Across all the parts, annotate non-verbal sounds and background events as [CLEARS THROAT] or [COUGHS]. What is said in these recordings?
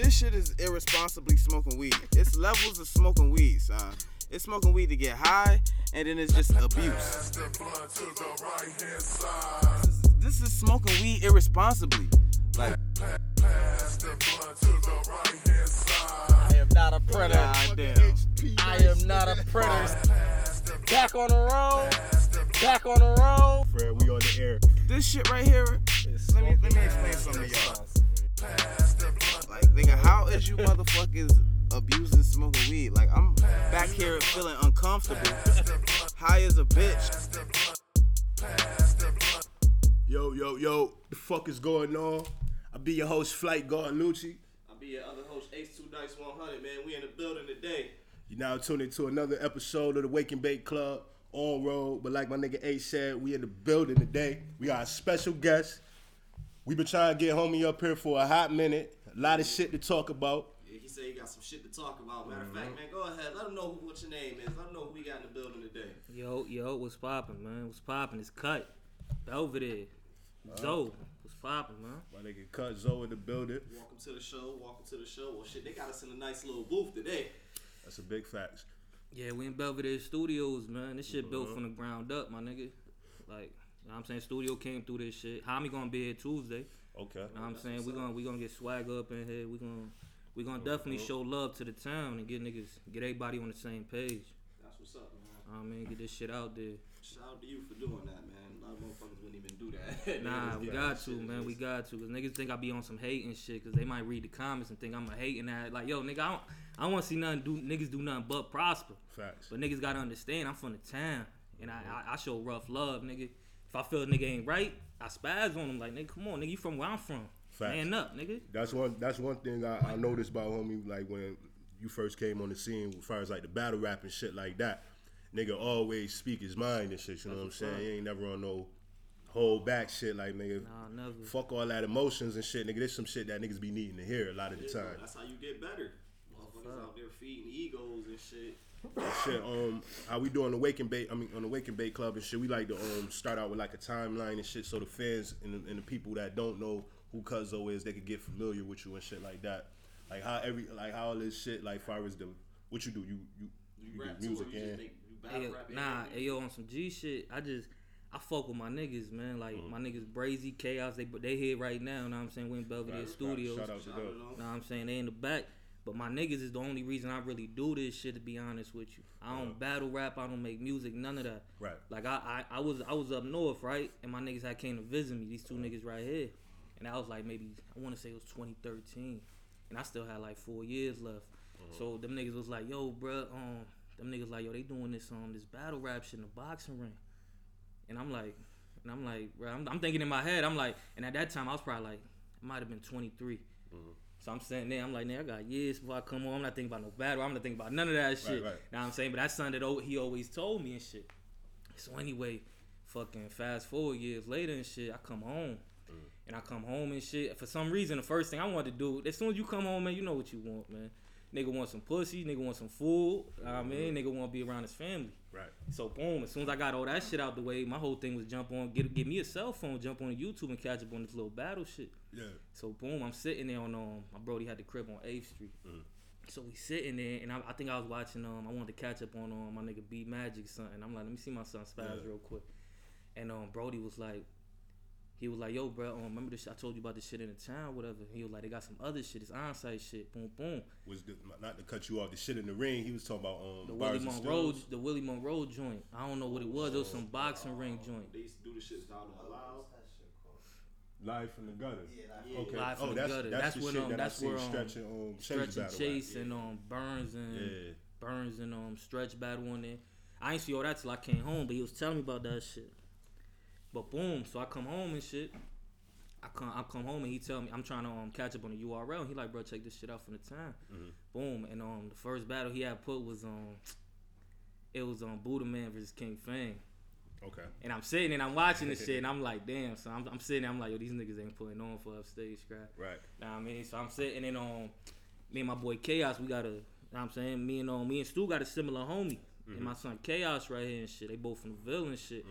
This shit is irresponsibly smoking weed. It's levels of smoking weed, son. It's smoking weed to get high, and then it's just abuse. This is, this is smoking weed irresponsibly. Like, I am not a predator. goddamn. I am not a predator. Back on the road. Back on the road. Fred, we on the air. This shit right here, let me, let me explain something to y'all. Like, nigga, how is you motherfuckers abusing smoking weed? Like, I'm back here feeling uncomfortable, high as a bitch. Yo, yo, yo, the fuck is going on? I be your host, Flight Garnucci. I'll be your other host, Ace Two Dice 100, man. We in the building today. You now tuned into another episode of the Wake and Bake Klub on road. But like my nigga Ace said, we in the building today. We got a special guest. We been trying to get homie up here for a hot minute. A lot of shit to talk about. Yeah, he said he got some shit to talk about. Matter of fact, mm-hmm. man, go ahead. Let him know who, what your name is. Let him know who we got in the building today. Yo, yo, what's poppin', man? What's poppin'? It's cut. Belvedere. Zoe. What's poppin', man? My nigga Kut Zo in the building. Welcome to the show. Welcome to the show. Well, shit, they got us in a nice little booth today. That's a big facts. Yeah, we in Belvedere Studios, man. This shit built uh-huh. from the ground up, my nigga. Like, you know what I'm saying? Studio came through this shit. Homie gonna be here Tuesday. Okay. You know what I'm saying? We gonna we gonna get swag up in here. We gonna we gonna definitely show love to the town and get niggas get everybody on the same page. That's what's up, man. You know what I mean, get this shit out there. Shout out to you for doing that, man. A lot of motherfuckers wouldn't even do that. [LAUGHS] Nah, we Yeah, got to, man. We got to. Cause niggas think I be on some hate and shit. Cause they might read the comments and think I'm a hating that. Like, yo, nigga, I don't, I don't want to see nothing do niggas do nothing but prosper. Facts. But niggas gotta understand, I'm from the town, and I, I, I show rough love, nigga. If I feel a nigga ain't right, I spaz on him. Like, nigga, come on, nigga, you from where I'm from. Facts. Man up, nigga. That's one. That's one thing I, I noticed about homie. Like when you first came on the scene, as far as like the battle rap and shit like that, nigga always speak his mind and shit. You know what I'm saying? what's He ain't never on no hold back shit. Like nigga, Nah, never. fuck all that emotions and shit. Nigga, there's some shit that niggas be needing to hear a lot of the Yeah, time. bro, That's how you get better. Motherfuckers out there feeding egos and shit. Shit. Um, how we doing the Wake and I mean, on the Wake and Club and shit. We like to um start out with like a timeline and shit, so the fans and the, and the people that don't know who Cuzzo is, they could get familiar with you and shit like that. Like how every like how all this shit like far as the what you do you you You, you, rap do too, music you and make you battle Hey, rap and nah, hey, yo, on some G shit, I just I fuck with my niggas, man. Like Mm-hmm. my niggas Brazy, Kayoz, they they here right now. Know what I'm saying? We in Belvedere Right, Studios. Shout out to them. out Know what I'm saying? They in the back. But my niggas is the only reason I really do this shit. To be honest with you, I don't battle rap. I don't make music. None of that. Right. Like I, I, I was I was up north, right? And my niggas had came to visit me. These two niggas right here, and I was like maybe I want to say it was 2013, and I still had like four years left. So them niggas was like, yo, bruh, um, them niggas like, yo, they doing this um this battle rap shit in the boxing ring, and I'm like, and I'm like, bro, I'm, I'm thinking in my head, I'm like, and at that time I was probably like, I might have been 23. So I'm sitting there, I'm like, nigga, I got years before I come home. I'm not thinking about no battle. I'm not thinking about none of that shit. right. Know what I'm saying? But that's something that he always told me and shit. So anyway, fucking fast forward years later and shit, I come home. Mm. And I come home and shit. For some reason, the first thing I wanted to do, as soon as you come home, man, you know what you want, man. Nigga want some pussy, nigga want some food. What I mean, mm-hmm. nigga want to be around his family. Right. So boom, as soon as I got all that shit out the way, my whole thing was jump on, get get me a cell phone, jump on YouTube and catch up on this little battle shit. Yeah. So boom, I'm sitting there on um my brody had the crib on 8th Street. So we sitting there and I, I think I was watching um I wanted to catch up on um my nigga B Magic son and I'm like let me see my son spaz Yeah. real quick. And um Brody was like he was like, yo, bro, um, remember this? I told you about this shit in the town, whatever. He was like, they got some other shit. It's on-site shit. Boom, boom. Was the, not to cut you off the shit in the ring? He was talking about um The Willie Monroe, the Willie Monroe joint. I don't know what it was. It was some boxing ring joint. They used to do the shit down in Loud. Live from the gutter. Yeah. Okay. Live from oh, the that's gutter. that's, That's the when, shit um, that that's I seen where, um, Stretch and um Stretch Chase and battle. Chase right? and um Burns and Yeah. Burns and um Stretch battle on there. I ain't see all that till I came home, but he was telling me about that shit. But boom, so I come home and shit. I come I come home and he tell me I'm trying to um catch up on the URL. And he like, bro, check this shit out from the time. Boom, and um the first battle he had put was um it was on um, Buddha Man versus King Fame. Okay. And I'm sitting and I'm watching this shit and [LAUGHS] I'm like, damn. So I'm, I'm sitting there, I'm like, yo, these niggas ain't putting on for upstage scrap. Right. Know what I mean? So I'm sitting and um me and my boy Kayoz, we got a You know what I'm saying, me and um me and Stu got a similar homie. And my son Kayoz right here and shit. They both from the Ville and shit.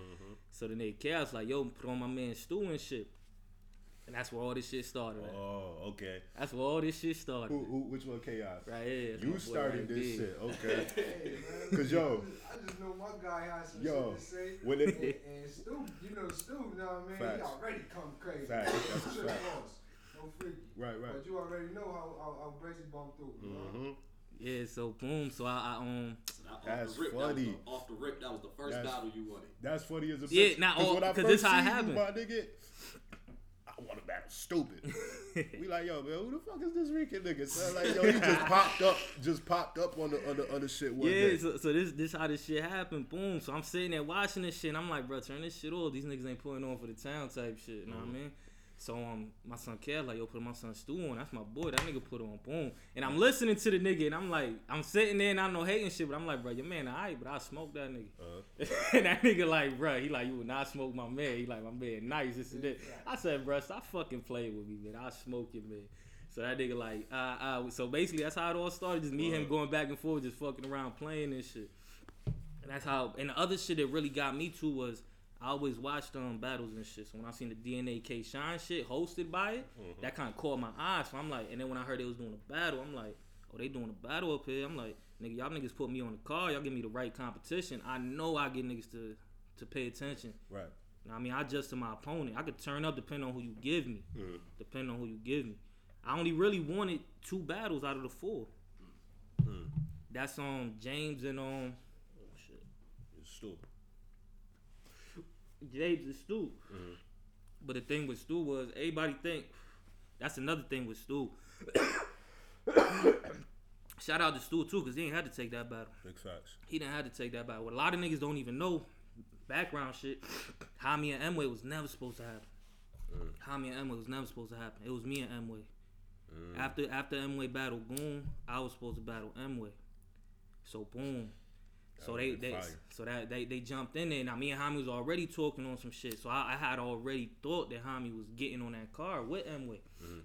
So then they Kayoz like, yo, put on my man Stu and shit. And that's where all this shit started. at. Oh, okay. That's where all this shit started. Who, who, which one, Kayoz? Right here. That's You started right this there. shit, okay? [LAUGHS] Hey, man. Cause yo, I just know my guy has some Yo, shit to say. when and, it- and Stu, you know Stu, you know what I mean? Facts. He already come crazy. Facts, that's a Shit fact. boss. No freaky. Right, right. But you already know how how, how Brazy bumped through. you know? hmm Yeah, so boom. So I, I um So that, off That's the rip, That funny. was the, off the rip, that was the first That's- battle you wanted. That's funny as a Yeah, bitch. not 'Cause all- when I 'cause first this how it seen you, happened. my nigga, I want to battle stupid. [LAUGHS] we like, yo, man, who the fuck is this Rican nigga? So like, yo, he just [LAUGHS] popped up, just popped up on the on the other shit one Yeah, day. so, so this this how this shit happened. Boom. So I'm sitting there watching this shit. and I'm like, bro, turn this shit off. These niggas ain't putting on for the town type shit. You know what I mm-hmm. mean? So um, my son Kev like, yo, put my son Stu on. That's my boy. That nigga put on. Boom. And I'm listening to the nigga, and I'm like, I'm sitting there, and I'm no hating shit, but I'm like, bro, your man, alright, but I smoke that nigga. Uh-huh. [LAUGHS] and that nigga like, bro, he like, you would not smoke my man. He like, my man, nice. This and that. I said, bro, stop fucking playing with me, man. I smoke you, man. So that nigga like, uh, uh, so basically that's how it all started. Just me, him going back and forth, just fucking around playing and shit. And that's how. And the other shit that really got me too was I always watched um battles and shit. So when I seen the DNA K Shine shit hosted by it, that kind of caught my eye. So I'm like, and then when I heard they was doing a battle, I'm like, oh, they doing a battle up here. I'm like, nigga, y'all niggas put me on the car. Y'all give me the right competition. I know I get niggas to to pay attention. Right. Now, I mean, I just to my opponent. I could turn up depending on who you give me. Mhm. Depending on who you give me. I only really wanted two battles out of the four. Mm. That's um James and um oh shit. It's stupid. James and Stu. Mhm. But the thing with Stu was everybody think that's another thing with Stu. [COUGHS] Shout out to Stu too, cause he ain't had to take that battle. Big facts. He didn't have to take that battle. What a lot of niggas don't even know, background shit. [COUGHS] How me and Emway was never supposed to happen. How me and Emway was never supposed to happen. It was me and Emway. Mm. After after Emway battled Goon, I was supposed to battle Emway. So boom. So they, they fire. so that they, they jumped in there. Now me and Hami was already talking on some shit. So I, I had already thought that Hami was getting on that car with Emway. Mm-hmm.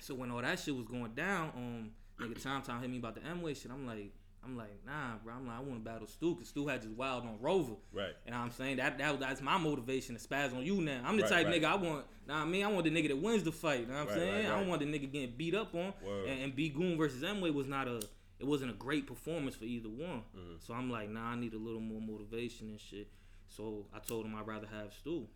So when all that shit was going down, um, nigga Tom Tom hit me about the Emway shit. I'm like, I'm like, nah, bro. I'm like, I want to battle Stu because Stu had just wild on Rover. Right. And I'm saying that, that that's my motivation to spaz on you now. I'm the Right, type right. nigga I want. Nah, I mean I want the nigga that wins the fight. You know what I'm Right, saying? I don't want the nigga getting beat up on. Word. And, and B Goon versus Emway was not a. It wasn't a great performance for either one. Mm-hmm. So I'm like, nah, I need a little more motivation and shit. So I told him I'd rather have Stu.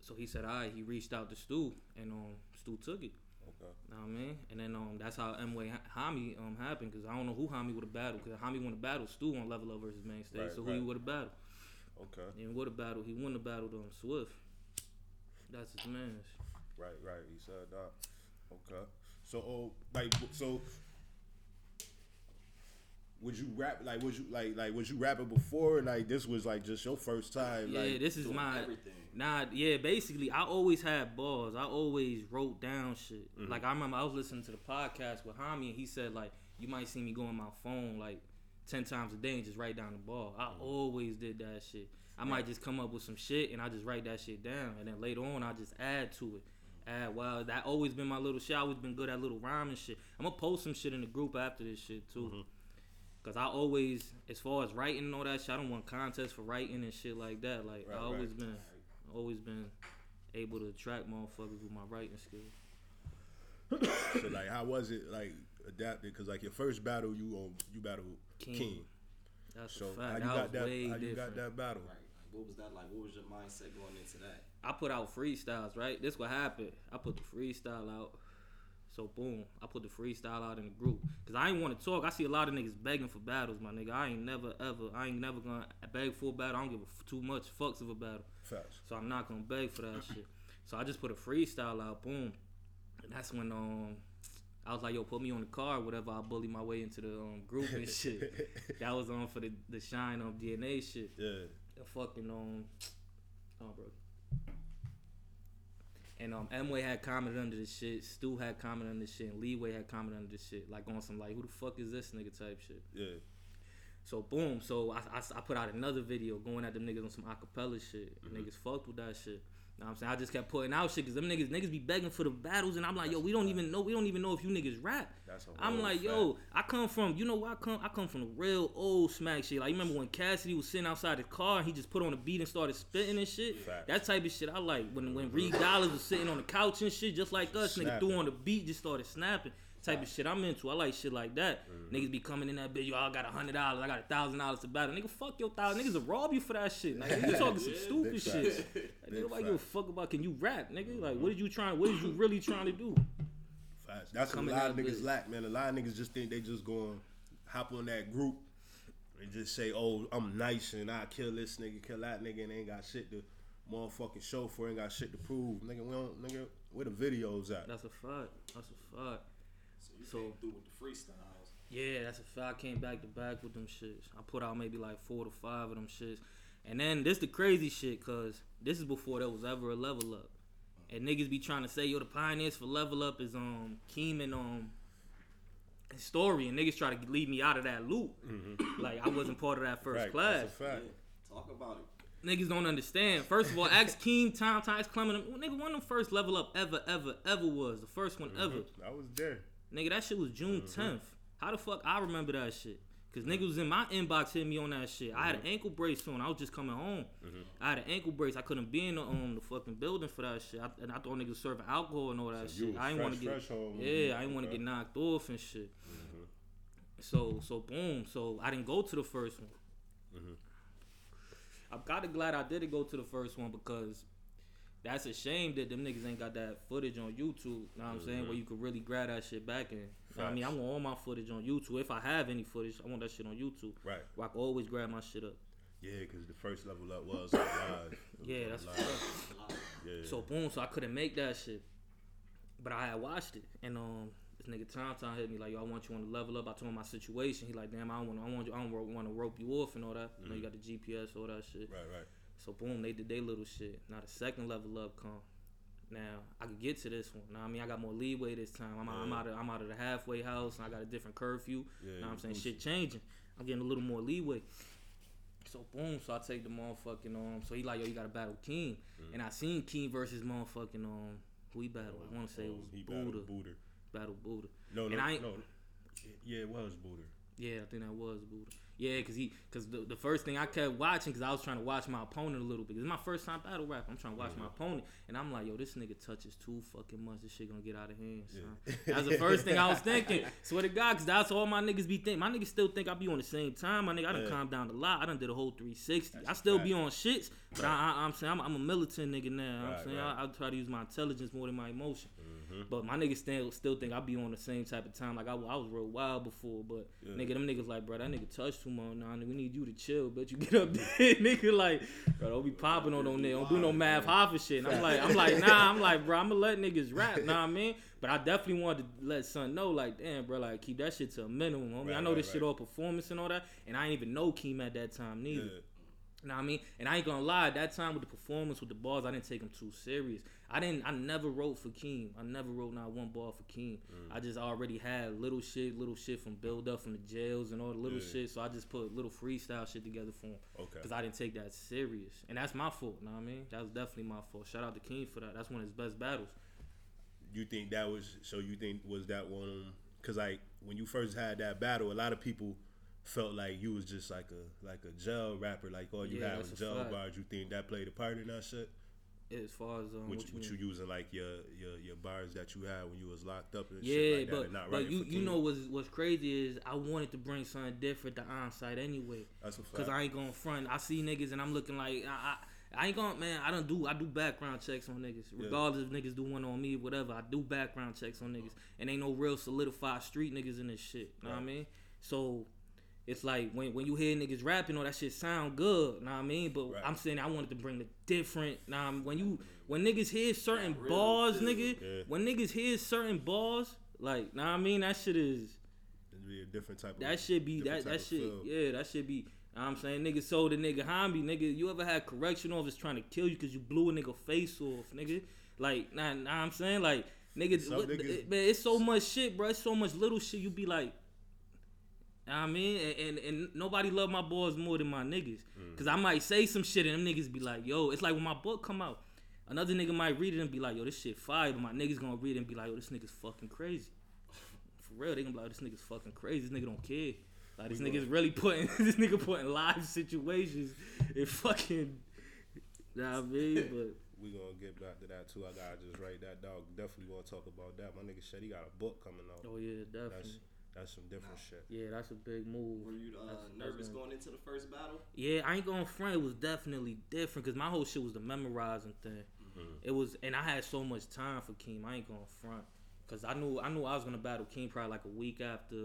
So he said, all right. He reached out to Stu, and um, Stu took it. Okay. Know what I mean? And then um, that's how Emway Hami um happened because I don't know who Hami would have battled because Hami won a battle Stu on Level Up versus Mainstay. Right, so who he would have battled? Okay. And what a battle! He wouldn't have battled um Swift. That's his man. Right. Right. He said that. Okay. So, oh, like, so. Would you rap like? Was you like like? Was you rapping before? Like this was like just your first time. Yeah, like, this is my everything. Nah, yeah, basically I always had balls. I always wrote down shit. Mm-hmm. Like I remember I was listening to the podcast with Hami and he said like you might see me go on my phone like ten times a day and just write down the ball. I Mm-hmm. always did that shit. I might just come up with some shit and I just write that shit down and then later on I just add to it. Add well, that always been my little shit. I always been good at little rhyming shit. I'm gonna post some shit in the group after this shit too. Mm-hmm. Cause I always, as far as writing and all that shit, I don't want contests for writing and shit like that. Like Right, I always right. been, always been able to attract motherfuckers with my writing skills. [COUGHS] So like, how was it like adapted? Because like your first battle, you um you battled King. King. That's So a how you That got was that? way How you got that battle? Right. Like, what was that like? What was your mindset going into that? I put out freestyles, right? This what happened. I put the freestyle out. So boom, I put the freestyle out in the group because I ain't want to talk. I see a lot of niggas begging for battles, my nigga. I ain't never ever, I ain't never gonna beg for a battle. I don't give a f- too much fucks of a battle. Facts. So I'm not gonna beg for that shit. So I just put a freestyle out, boom. And that's when um I was like, yo, put me on the car, whatever. I bully my way into the um, group and [LAUGHS] shit. that was on for the the shine on DNA shit. Yeah. The fucking um, oh bro. And um, Emway had commented under the shit. Stu had commented under the shit. And Leeway had commented under the shit. Like on some like, who the fuck is this nigga type shit. Yeah. So boom, so I, I, I put out another video going at them niggas on some acapella shit. And Niggas fucked with that shit. Know what I'm saying I just kept putting out shit because them niggas niggas be begging for the battles and I'm like yo we don't even know we don't even know if you niggas rap. I'm like yo I come from you know where I come I come from the real old smack shit. Like you remember when Cassidy was sitting outside the car and he just put on a beat and started spitting and shit. Facts. That type of shit I like. When when Reed Dollaz was sitting on the couch and shit just like us, nigga Snapping. threw on the beat just started snapping. Type of shit I'm into. I like shit like that. Mm-hmm. Niggas be coming in that bitch. y'all got a hundred dollars. I got a thousand dollars to battle. Nigga, fuck your thousand. Niggas will rob you for that shit. Like you talking some stupid Big shit. Like, Big nobody give a fuck about can you rap, nigga? Like what are you trying? What is you really trying to do? Facts. That's what a lot of niggas this. lack, man. A lot of niggas just think they just going hop on that group and just say, "Oh, I'm nice and I kill this nigga, kill that nigga," and ain't got shit to motherfucking show for, ain't got shit to prove. Nigga, we don't, nigga, where the videos at? That's a fact. That's a fact. So you So- came through with the freestyles. Yeah, that's a fact. I came back to back with them shits. I put out maybe like four to five of them shits. And then this the crazy shit, cause this is before there was ever a level up. And niggas be trying to say, yo, the pioneers for level up is um Keem and um and story, and niggas try to leave me out of that loop. Like I wasn't part of that first Fact. class. That's a fact. Yeah, talk about it. Niggas don't understand. First of all, ask [LAUGHS] Keem, Tom, Times Clement. Nigga, one of them first level up ever, ever, ever was. The first one ever. I was there. Nigga, that shit was June 10th. How the fuck I remember that shit? Cause niggas was in my inbox hitting me on that shit. I had an ankle brace on. I was just coming home. I had an ankle brace. I couldn't be in the um the fucking building for that shit. I, and I thought niggas serving alcohol and all that So shit. I didn't want to get home. yeah. I didn't want to get knocked off and shit. So so boom. So I didn't go to the first one. I'm kind of glad I didn't go to the first one because that's a shame that them niggas ain't got that footage on YouTube. You know what I'm saying? Where you could really grab that shit back and. You know I mean, I want all my footage on YouTube. If I have any footage, I want that shit on YouTube. Right. Where I can always grab my shit up. Yeah, because the first level up was like live. Was Yeah, that's live. Yeah. So boom, so I couldn't make that shit. But I had watched it, and um, this nigga Tom Tom hit me like, "Yo, I want you on the level up." I told him my situation. He like, "Damn, I don't want, I want, you, I don't want to rope you off and all that. You know, you got the GPS, all that shit." right, right. So boom, they did their little shit. Now the second level up come. Now I could get to this one. Now I mean I got more leeway this time. I'm, I'm out of I'm out of the halfway house and I got a different curfew. Yeah, what I'm saying? Shit changing. I'm getting a little more leeway. So boom, so I take the motherfucking um. So he like yo, you got to battle King, Mm. and I seen King versus motherfucking um. Who he battled? I want to say it Um, was he Buddha. Buddha. Battle Buddha. No, no, And I ain't- no. Yeah, it was Buddha. Yeah, I think that was Buddha. Yeah, cause he, cause the, the first thing I kept watching, cause I was trying to watch my opponent a little bit. 'Cause It's my first time battle rap. I'm trying to watch my opponent, and I'm like, yo, this nigga touches too fucking much. This shit gonna get out of hand. Son. That's the first thing I was thinking. Swear to God, cause that's all my niggas be thinking. My niggas still think I be on the same time. My nigga, I done Yeah. calmed down a lot. I done did a whole 360. That's I still fact. be on shits, but I, I, I'm saying I'm, I'm a militant nigga now. I'm saying right. I, I try to use my intelligence more than my emotion. Mm-hmm. But my niggas still still think I be on the same type of time. Like I, I was real wild before, but Yeah. nigga, them niggas like, bro, that nigga touched too much. Nah, nigga, we need you to chill. Bet you get up there, [LAUGHS] nigga. Like, bro, don't be popping on no nigga. Don't do no math Hoffa shit. And I'm like, I'm like, [LAUGHS] nah. I'm like, bro, I'm gonna let niggas rap. Nah, I mean. But I definitely wanted to let son know, like, damn, bro, like keep that shit to a minimum, homie. I know right, this shit all performance and all that, and I ain't even know Keem at that time neither. Yeah. You know what I mean? And I ain't gonna lie, that time with the performance with the bars, I didn't take them too serious. I didn't I never wrote for Keem. I never wrote not one bar for Keem. Mm. I just already had little shit, little shit from build up from the jails and all the little Yeah. shit. So I just put little freestyle shit together for him. Okay. Cause I didn't take that serious. And that's my fault, You know what I mean? That was definitely my fault. Shout out to Keem for that. That's one of his best battles. You think that was so? You think was that one? Because like when you first had that battle, a lot of people felt like you was just like a like a jail rapper, like all you Yeah, had that's was a jail bars. You think that played a part in that shit? As far as um, What, what you, you what you using like your, your your bars that you had when you was locked up and Yeah, shit like that, but but you you know what's what's crazy is I wanted to bring something different to onsite anyway. that's a fact. Cause I ain't gonna front. I see niggas and I'm looking like I, I, I ain't gonna man. I don't do I do background checks on niggas, Yeah. regardless if niggas do one on me, whatever. I do background checks on niggas, and ain't no real solidified street niggas in this shit. You know what I mean? So it's like when when you hear niggas rapping, all that shit sound good. Know what I mean? But Right. I'm saying I wanted to bring the different. Nah, when you when niggas hear certain That bars, feel. nigga. Yeah. When niggas hear certain bars, like nah, I mean that shit is. It'd be a different type of That should be that that shit. feel. Yeah, that should be. know what I'm saying nigga sold a nigga Hamby, nigga. You ever had correction officers trying to kill you because you blew a nigga face off, nigga? Like, nah, nah I'm saying like, nigga, what, niggas- man, it's so much shit, bro. It's so much little shit. You be like, know what I mean, and, and and nobody love my boys more than my niggas, Mm. cause I might say some shit and them niggas be like, yo, it's like when my book come out. Another nigga might read it and be like, yo, this shit fire, but my niggas gonna read it and be like, yo, this nigga's fucking crazy. For real, they gonna be like, this nigga's fucking crazy. This nigga don't care. Like this We nigga's really putting [LAUGHS] this nigga putting live situations in fucking. Nah, I mean, [LAUGHS] but We gonna get back to that too. I gotta just write that dog. Definitely wanna talk about that. My nigga said he got a book coming out. oh yeah, definitely. that's some different shit. Yeah, that's a big move. Were you uh, That's- that's nervous gonna- going into the first battle? Yeah, I ain't gonna front. It was definitely different because my whole shit was the memorizing thing. It was, and I had so much time for Keem. I ain't gonna front because I knew I knew I was gonna battle Keem probably like a week after,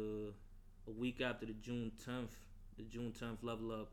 a week after the June tenth, the June tenth level up,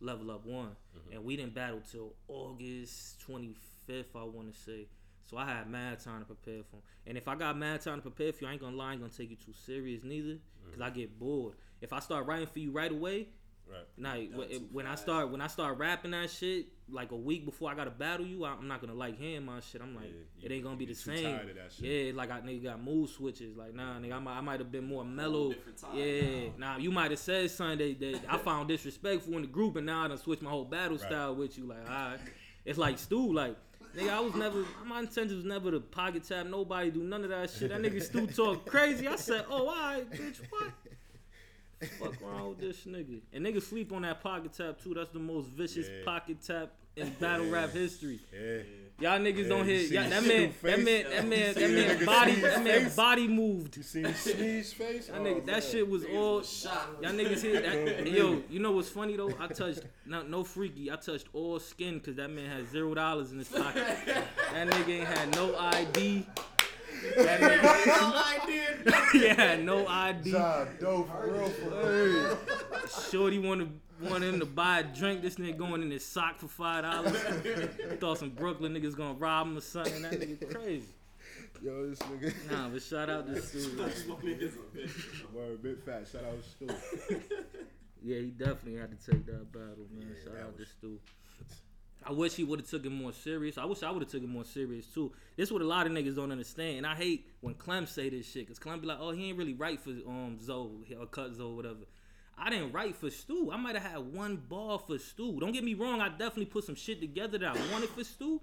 level up one, and we didn't battle till August twenty fifth. I want to say. So I had mad time to prepare for him. And if I got mad time to prepare for you, I ain't gonna lie, I ain't gonna take you too serious neither. Cause I mm-hmm. get bored. If I start writing for you right away, Right. like when, too when I start when I start rapping that shit like a week before I gotta battle you, I- I'm not gonna like hearing my shit. I'm like, Yeah, it ain't gonna you be the too same. tired of that shit. Yeah, like I nigga got mood switches. Like nah, nigga, I might, I might have been more mellow. Yeah, now. nah, you might have said something that, that I found disrespectful in the group, and now I done switched my whole battle Right. style with you. Like, alright, it's like Stu, like. Nigga, I was never. My intention was never to pocket tap nobody, do none of that shit. That nigga still talk crazy. I said, "Oh, alright, bitch, what?" Fuck wrong with this nigga? And niggas sleep on that pocket tap too. That's the most vicious Yeah. pocket tap in battle rap history. Yeah. Y'all niggas Yeah, don't hit. The that man, that man, that man, You that man body, that man body moved. You seen Sneeze's face? Oh, that Oh, nigga, that shit was all. shot. Y'all niggas hit that. [LAUGHS] Yo, you know what's funny though? I touched no, no freaky. I touched all skin because that man had zero dollars in his pocket. [LAUGHS] that nigga ain't had no ID. That [LAUGHS] nigga, no he had no ID. Nah, dope real, real. Shorty wanted wanted him to buy a drink. This nigga going in his sock for five dollars. [LAUGHS] Thought some Brooklyn niggas gonna rob him or something. That nigga [LAUGHS] crazy. Yo, this nigga. Nah, but shout out to Stu. [LAUGHS] That's what a bitch. Word, big fat. Shout out to Stu. Yeah, he definitely had to take that battle, man. Yeah, Shout out was- to Stu. I wish he would have took it more serious. I wish I would have took it more serious too. This what a lot of niggas don't understand, and I hate when Clem say this shit, cause Clem be like, "Oh, he ain't really right for um Zo or Kut Zo, or whatever." I didn't write for Stu. I might have had one ball for Stu. Don't get me wrong. I definitely put some shit together that I wanted for Stu.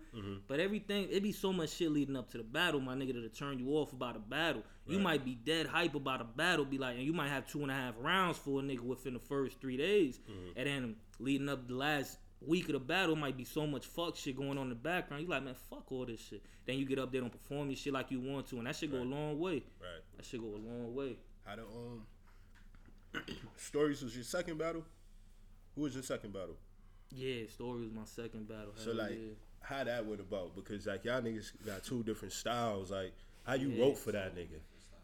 But everything, it'd be so much shit leading up to the battle, my nigga, to turn you off about a battle. You might be dead hype about a battle, be like, and you might have two and a half rounds for a nigga within the first three days. And then leading up the last week of the battle might be so much fuck shit going on in the background. You like, man, fuck all this shit. Then you get up there and perform your shit like you want to, and that shit go a long way. Right. That shit go a long way. How the um [COUGHS] stories was your second battle? Who was your second battle? Yeah, story was my second battle. So Hell like, yeah. how that went about? Because like y'all niggas got two different styles. Like, how you Yeah. wrote for that nigga?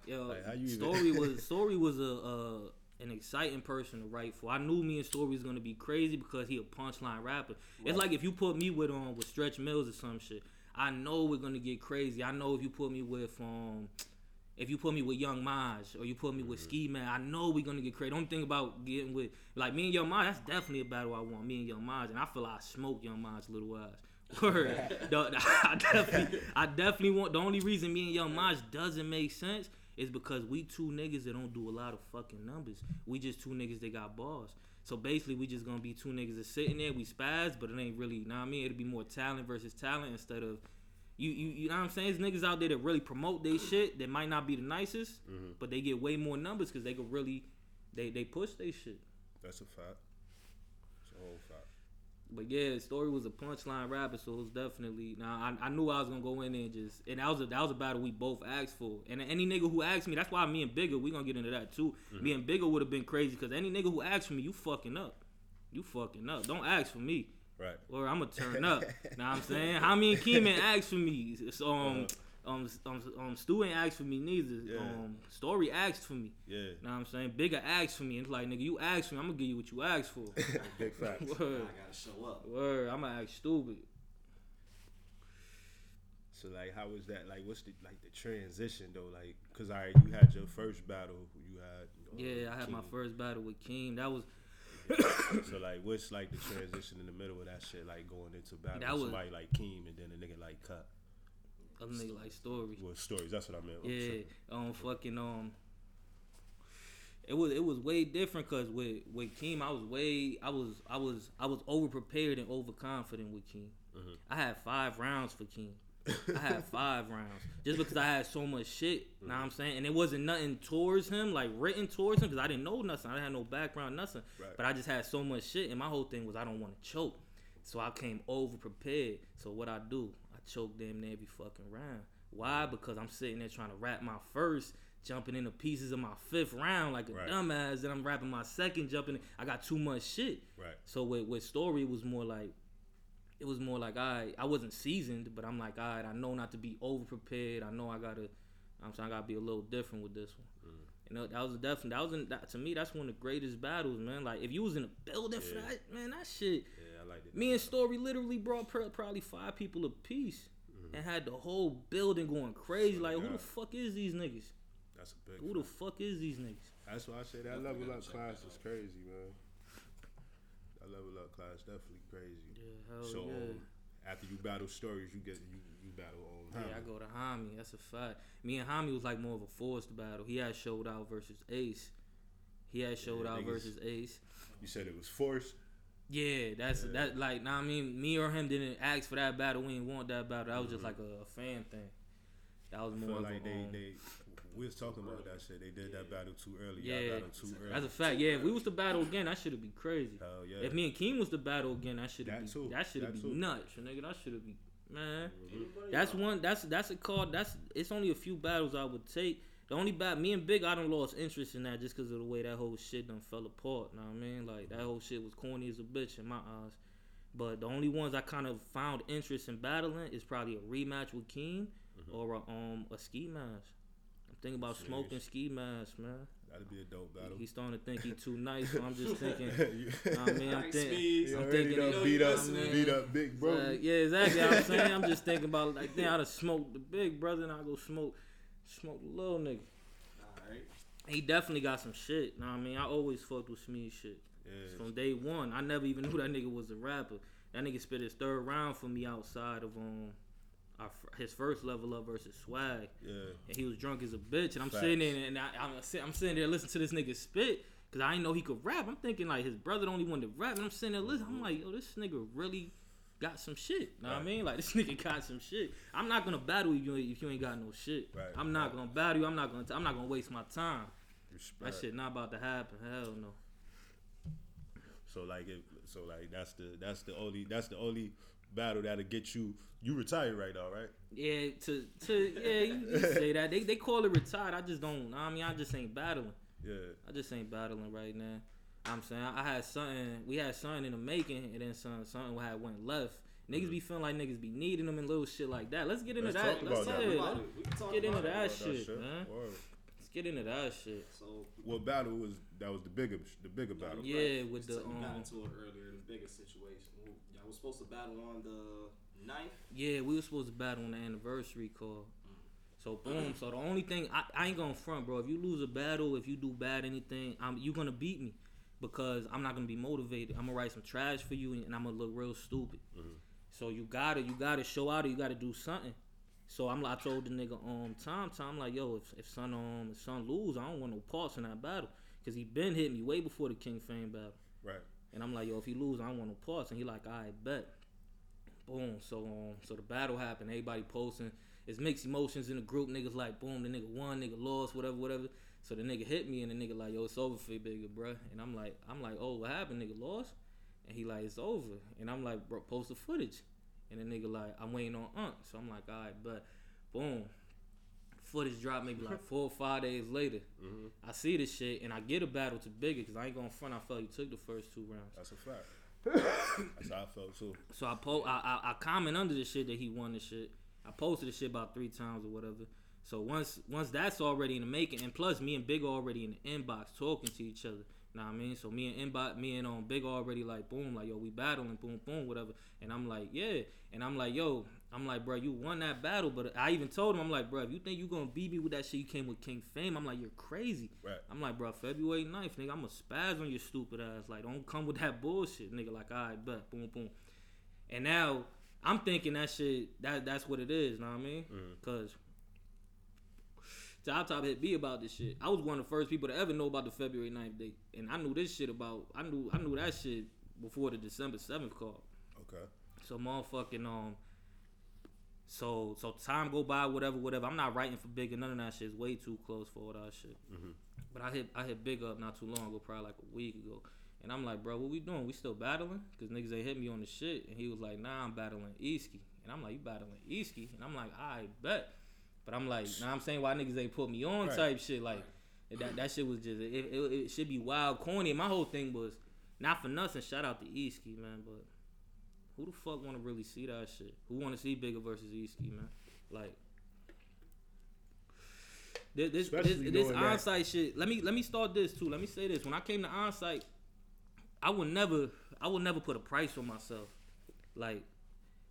Yo, Like, how you even- Story [LAUGHS] was Story was a uh, an exciting person to write for. I knew me and Story was gonna be crazy because he a punchline rapper. It's like if you put me with um with Stretch Mills or some shit. I know we're gonna get crazy. I know if you put me with um if you put me with Young Maj or you put me with Mm-hmm. Ski Man, I know we're gonna get crazy. Don't think about getting with like me and Young Maj. That's definitely a battle I want. Me and Young Maj, and I feel like I smoke Young Maj little ass. [LAUGHS] Word. The- [LAUGHS] I definitely, I definitely want. The only reason me and Young Maj doesn't make sense is because we two niggas that don't do a lot of fucking numbers. We just two niggas that got balls. So basically, we just gonna be two niggas that sitting there. We spaz, but it ain't really. You know what I mean? It'll be more talent versus talent instead of. You, you, you know what I'm saying? There's niggas out there that really promote they shit that might not be the nicest, mm-hmm. but they get way more numbers because they can really, they they push they shit. That's a fact. It's a whole fact. But yeah, the story was a punchline rapper, so it was definitely. Now I, I knew I was gonna go in there and just, and that was a that was a battle we both asked for. And any nigga who asked me, that's why me and Bigger, we gonna get into that too. Mm-hmm. Me and Bigger would have been crazy because any nigga who asked for me, you fucking up, you fucking up. Don't ask for me, Right. or I'm gonna turn up. [LAUGHS] know what I'm saying? How me and Keeman asked for me? So, um, um, um, um, Stu ain't asked for me neither. Yeah. Um, Story asked for me. Yeah. Know what I'm saying? Bigger asked for me. And it's like, nigga, you asked for me. I'm gonna give you what you asked for. [LAUGHS] Big facts. I gotta show up. Word, I'm gonna act stupid. So like, how was that? Like, what's the like the transition though? Like, cause I you had your first battle. You had. um, Yeah, I had my first battle with King. That was [COUGHS] So like, what's like the transition in the middle of that shit? Like going into battle That with somebody like Keem and then a nigga like Cut. a nigga like story. Well, stories. That's what I meant. Yeah, um, fucking um. It was it was way different because with with Keem I was way I was I was I was over prepared and overconfident with Keem. I had five rounds for King. I had five rounds just because I had so much shit. Know what I'm saying? And it wasn't nothing towards him, like written towards him, because I didn't know nothing. I didn't have no background, nothing. Right. But I just had so much shit, and my whole thing was I don't want to choke. So I came over prepared. So what I do, I choke damn near every fucking round. Why? Because I'm sitting there trying to rap my first, jumping into pieces of my fifth round like a Right. dumbass. Then I'm rapping my second, jumping. I got too much shit. Right. So with with story, it was more like, it was more like I I wasn't seasoned, but I'm like, all right, I know not to be over prepared. I know I gotta, I'm saying I gotta be a little different with this one. Mm. You know, that was definitely that was in, that, to me that's one of the greatest battles, man. Like if you was in a building for that, man, that shit. Yeah, I like it. Me and Story literally brought pr- probably five people a piece mm-hmm. and had the whole building going crazy. Like, who the fuck is these niggas? That's a big. Who the fuck is these niggas? That's why I say that level up class is crazy, man. That level up class definitely crazy. Hell so yeah. after you battle stories, you get you you battle um, Yeah, I go to Hami. That's a fact. Me and Hami was like more of a forced battle. He had showed out versus Ace. He had showed Yeah, out versus Ace. You said it was forced. Yeah, that's Yeah. that. Like, nah, I mean, me or him didn't ask for that battle. We didn't want that battle. That was just like a, a fan thing. That was I more feel of like a, they um, they we was talking about that shit. They did that battle too early. Yeah. Y'all too early. That's a fact. Yeah, if we was to battle again, that should have been crazy. Hell yeah. If me and King was to battle again, that should have That been too. that should have That been too. nuts, nigga. That should have been man. Anybody That's one. That's that's a call. That's it's only a few battles I would take. The only bat me and Big, I done lost interest in that just because of the way that whole shit done fell apart. Know what I mean? Like that whole shit was corny as a bitch in my eyes. But the only ones I kind of found interest in battling is probably a rematch with King or a, um a ski mask. I'm about Serious. smoking ski mask, man. That'd be a dope battle. He's starting to think he too nice, so I'm just [LAUGHS] thinking. you I mean, I'm Nice thinking. speeds. you I'm already thinking done he- beat you up listening. beat up big bro. Uh, yeah, exactly. I'm saying. I'm just thinking about like, damn, I'd have smoked the big brother, and I go smoke, smoke the little nigga. Alright. He definitely got some shit. Know what I mean? I always fucked with Smee shit yeah. from day one. I never even knew that nigga was a rapper. That nigga spit his third round for me outside of um our, his first level up versus Swag, yeah. and he was drunk as a bitch. And I'm Facts. sitting there and I, I'm, I'm sitting there listening to this nigga spit. Cause I didn't know he could rap. I'm thinking like his brother the only one to rap, and I'm sitting there listening. I'm mm-hmm. like, yo, this nigga really got some shit. You know what I mean? Like this [LAUGHS] nigga got some shit. I'm not gonna battle you if you ain't got no shit. Right, I'm not right. gonna battle you. I'm not gonna. T- I'm not gonna waste my time. Respect. That shit not about to happen. Hell no. So like it, so like that's the that's the only that's the only battle that'll get you you retired right now, right? Yeah, to to yeah, you, you [LAUGHS] say that they they call it retired. I just don't. I mean, I just ain't battling. Yeah. I just ain't battling right now. I'm saying I had something. We had something in the making, and then some something we had went left. Niggas be feeling like niggas be needing them and little shit like that. Let's get into Let's that. talk Let's, that. yeah, About let's, it. We can talk get into about it. that About shit, man. Word. let's get into that shit. So What battle was that was the bigger the bigger battle? Yeah, we with the said we got um, into it earlier. The biggest situation. Well, Y'all was supposed to battle on the 9th. Yeah, we were supposed to battle on the anniversary call. So boom. So the only thing I, I ain't gonna front, bro. If you lose a battle, if you do bad anything, I'm you gonna beat me because I'm not gonna be motivated. I'm gonna write some trash for you and I'm gonna look real stupid. So you gotta you gotta show out or you gotta do something. So I'm like, I told the nigga um Tom Tom like yo if if son um if son lose I don't want no parts in that battle because he been hit me way before the King Fame battle. Right. And I'm like, yo, if he lose, I don't want no parts. And he like, I bet. Boom. So um, so the battle happened. Everybody posting. It's mixed emotions in the group. Niggas like, boom, the nigga won, nigga lost, whatever, whatever. So the nigga hit me, and the nigga like, yo, it's over for you, bigger, bruh. And I'm like, I'm like, oh, what happened, nigga lost? And he like, it's over. And I'm like, bro, post the footage. And the nigga like, I'm waiting on Unc. So I'm like, all right, but boom. Footage dropped maybe like [LAUGHS] four or five days later. hmm I see this shit and I get a battle to bigger because I ain't going front. I felt he took the first two rounds. That's a fact. [LAUGHS] That's how I felt too. So I po I, I I comment under the shit that he won the shit. I posted the shit about three times or whatever. So once once that's already in the making, and plus me and Big already in the inbox talking to each other. Know what I mean? So me and inbox, me and um Big already like boom, like yo, we battling, boom, boom, whatever. And I'm like, yeah. And I'm like, yo, I'm like, bro, you won that battle, but I even told him, I'm like, bro, if you think you gonna beat me with that shit, you came with King Fame. I'm like, you're crazy. Right. I'm like, bro, February 9th, nigga, I'm a spaz on your stupid ass. Like, don't come with that bullshit, nigga. Like, all right, bet, boom, boom. And now I'm thinking that shit, that that's what it is, know what I mean? Mhm. Cause Top Top hit me about this shit. I was one of the first people to ever know about the February 9th date. And I knew this shit about I knew I knew that shit before the December 7th call. Okay. So motherfucking um. So so time go by, whatever, whatever. I'm not writing for big and none of that shit. It's way too close for all that shit. Mm-hmm. But I hit I hit big up not too long ago, probably like a week ago. And I'm like, bro, what we doing? We still battling? Cause niggas ain't hit me on the shit. And he was like, nah, I'm battling Easky. And I'm like, you battling Easky? And I'm like, I bet. But I'm like, nah, I'm saying why niggas ain't put me on Right. type shit. Like that that shit was just it, it, it should be wild corny. My whole thing was not for nothing. Shout out to Easky, man, but who the fuck want to really see that shit? Who want to see Bigger versus Easky, man? Like this this this, Especially this that. onsite shit. Let me let me start this too. Let me say this. When I came to onsite, I would never I would never put a price on myself. Like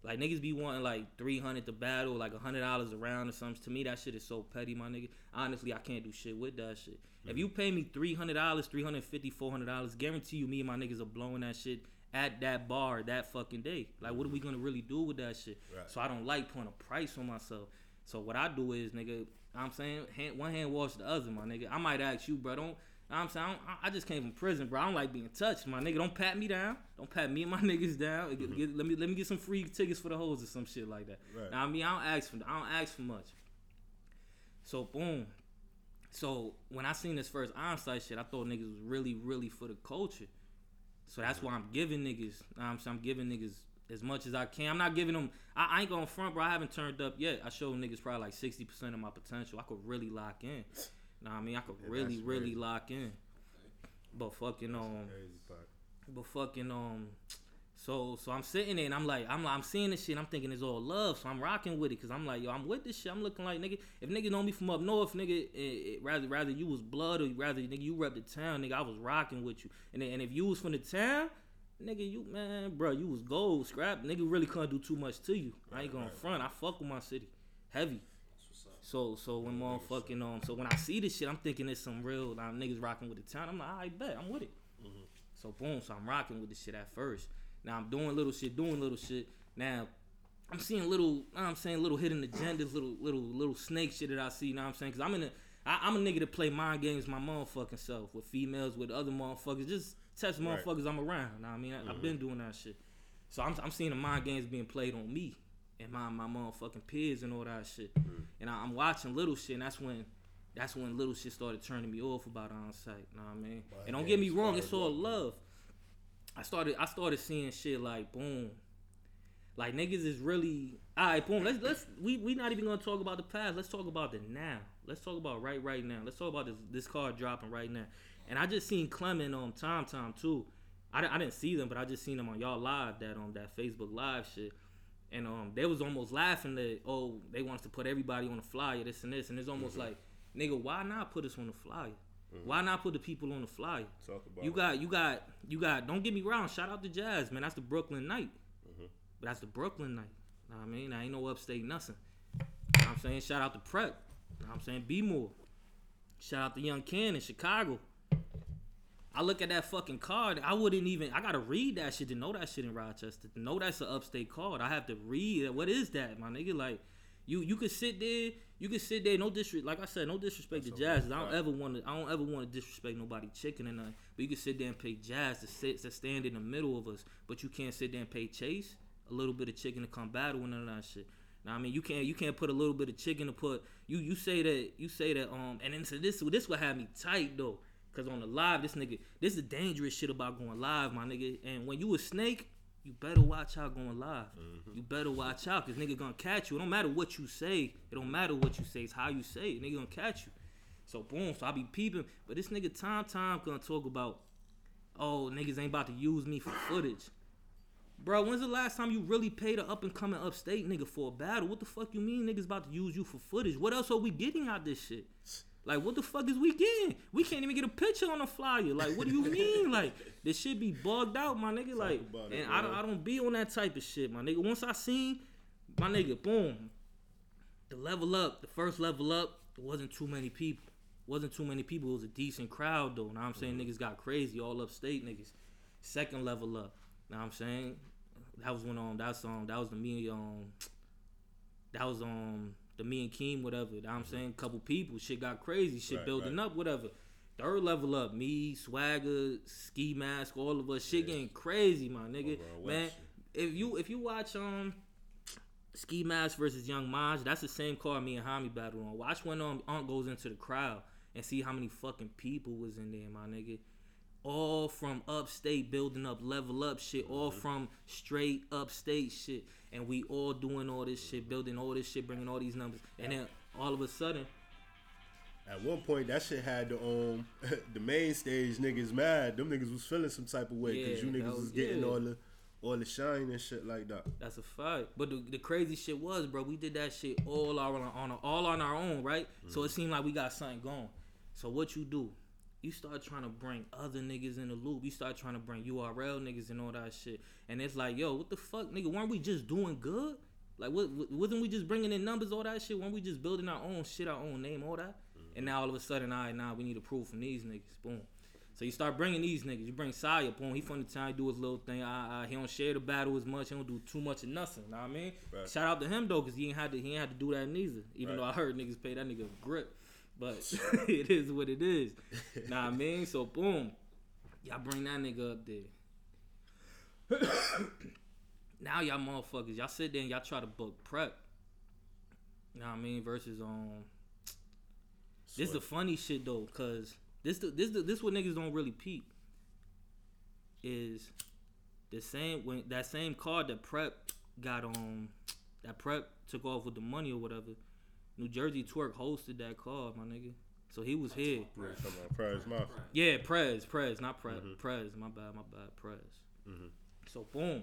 like niggas be wanting like three hundred to battle, like hundred dollars a round or something. To me, that shit is so petty, my nigga. Honestly, I can't do shit with that shit. If mm. you pay me three hundred dollars, three hundred fifty, four hundred dollars, guarantee you, me and my niggas are blowing that shit at that bar that fucking day. Like, what are we gonna really do with that shit? Right. So I don't like putting a price on myself. So what I do is, nigga, I'm saying hand, one hand wash the other, my nigga. I might ask you, bro. Don't. I'm saying I, don't- I just came from prison, bro. I don't like being touched, my nigga. Don't pat me down. Don't pat me and my [LAUGHS] niggas down. Get- mm-hmm. get- let me let me get some free tickets for the hoes or some shit like that. Right. Now I mean I don't ask for I don't ask for much. So boom. So when I seen this first onsite shit, I thought niggas was really really for the culture. So that's why I'm giving niggas. I'm I'm giving niggas as much as I can. I'm not giving them. I, I ain't going front, bro. I haven't turned up yet. I showed niggas probably like 60 percent of my potential. I could really lock in. Know what I mean? I could Yeah, really really lock in. But fucking um. Crazy. But fucking um, so so I'm sitting there and I'm like I'm I'm seeing this shit. I'm thinking it's all love, so I'm rocking with it because I'm like yo, I'm with this shit. I'm looking like nigga. If nigga know me from up north, nigga, it, it, rather rather you was blood or rather nigga you rep the town, nigga. I was rocking with you. And then, and if you was from the town, nigga, you man, bro, you was gold scrap. Nigga really couldn't do too much to you. I ain't gonna front. I fuck with my city, heavy. That's what's up. So so when motherfucking um so when I see this shit, I'm thinking it's some real um, niggas rocking with the town. I'm like, I bet I'm with it. So boom, so I'm rocking with this shit at first. Now I'm doing little shit, doing little shit. Now I'm seeing little, know what I'm saying little hidden agendas, little little little snake shit that I see. You know what I'm saying? Cause I'm in a, I, I'm a nigga that play mind games my motherfucking self with females, with other motherfuckers, just test Right. motherfuckers I'm around. Know what I mean, I, I've been doing that shit. So I'm, I'm seeing the mind games being played on me and my my motherfucking peers and all that shit. And I, I'm watching little shit, and that's when. That's when little shit started turning me off about on site. You know what I mean? And don't get me wrong, it's all love. I started I started seeing shit like boom. Like niggas is really alright, boom. Let's let's we we not even gonna talk about the past. Let's talk about the now. Let's talk about right right now. Let's talk about this this card dropping right now. And I just seen Clement on Time Time too. I, I didn't see them, but I just seen them on y'all live that on that Facebook live shit. And um they was almost laughing that oh they want us to put everybody on the flyer, this and this, and it's almost like nigga, why not put us on the flyer? Why not put the people on the flyer? Talk about You it. got, you got, you got. Don't get me wrong. Shout out to Jazz, man. That's the Brooklyn night. Mm-hmm. But that's the Brooklyn night. Know what I mean, I ain't no upstate nothing. Know what I'm saying, shout out to Prep. Know what I'm saying, B more. Shout out to Young Ken in Chicago. I look at that fucking card. I wouldn't even. I gotta read that shit to know that shit in Rochester. To know that's an upstate card. I have to read. What is that, my nigga? Like, you you could sit there. You could sit there. No disrespect. Like I said, no disrespect That's to Jazz. I don't ever want to. I don't ever want to disrespect nobody chicken or nothing. But you can sit there and pay Jazz to sit to stand in the middle of us. But you can't sit there and pay Chase a little bit of chicken to come battle and none of that shit. Now I mean you can't you can't put a little bit of chicken to put you you say that you say that um and then so this this what had me tight though. Cause on the live, this nigga, this is dangerous shit about going live, my nigga. And when you a snake, you better watch out going live. Mm-hmm. You better watch out, cause nigga gonna catch you. It don't matter what you say. It don't matter what you say. It's how you say it. Nigga gonna catch you. So boom. So I be peeping. But this nigga time time gonna talk about, oh niggas ain't about to use me for footage. Bro, when's the last time you really paid a up and coming upstate nigga for a battle? What the fuck you mean niggas about to use you for footage? What else are we getting out this shit? Like what the fuck is we getting? We can't even get a picture on the flyer. Like what do you [LAUGHS] mean? like this shit be bugged out, my nigga. Like about it, and I don't I don't be on that type of shit, my nigga. Once I seen my nigga, boom, the level up, the first level up, there wasn't too many people. Wasn't too many people. It was a decent crowd though. Now I'm saying niggas got crazy, all upstate niggas. Second level up. Now I'm saying that was when um that's um that was the me um that was um the me and Keem whatever. Now I'm saying couple people, shit got crazy, shit Right, building right. up, whatever. Third level up, me, swagger, ski mask, all of us, shit getting crazy, my nigga. Overall Man, if you if you watch um Ski Mask versus Young Maj, that's the same card me and Hami battled on. Watch when um Aunt goes into the crowd and see how many fucking people was in there, my nigga. All from upstate building up, level up shit. All from straight upstate shit, and we all doing all this shit, building all this shit, bringing all these numbers, and then all of a sudden, At one point, that shit had the um [LAUGHS] the main stage niggas mad. Them niggas was feeling some type of way because Yeah, you niggas was, was- getting yeah. all the all the shine and shit like that. That's a fact. But the, the crazy shit was, bro, we did that shit all our, on all on our own, right? So it seemed like we got something going. So what you do? You start trying to bring other niggas in the loop. You start trying to bring URL niggas and all that shit. And it's like, yo, what the fuck, nigga? Weren't we just doing good? Like, what, wasn't we just bringing in numbers, all that shit? Weren't we just building our own shit, our own name, all that? And now all of a sudden, all right, now we need approval from these niggas. Boom. So you start bringing these niggas. You bring Sai up on. He from the town. He do his little thing. Uh, uh, he don't share the battle as much. He don't do too much of nothing. Know what I mean? Right. Shout out to him though, cause he ain't had to. He ain't had to do that neither. Even Right. though I heard niggas pay that nigga a grip, but [LAUGHS] it is what it is. what I mean? So boom, y'all bring that nigga up there. [COUGHS] now y'all motherfuckers, y'all sit there and y'all try to book prep. Know what I mean? Versus um. This is the funny shit though, cause this the, this the, this what niggas don't really peep. Is the same when that same card that Prep got on, that Prep took off with the money or whatever. New Jersey Twerk hosted that card, my nigga. So he was here. Come on, Prize Yeah, Prez, Prez, not Prep. Prez, my bad, my bad, Prez. So boom.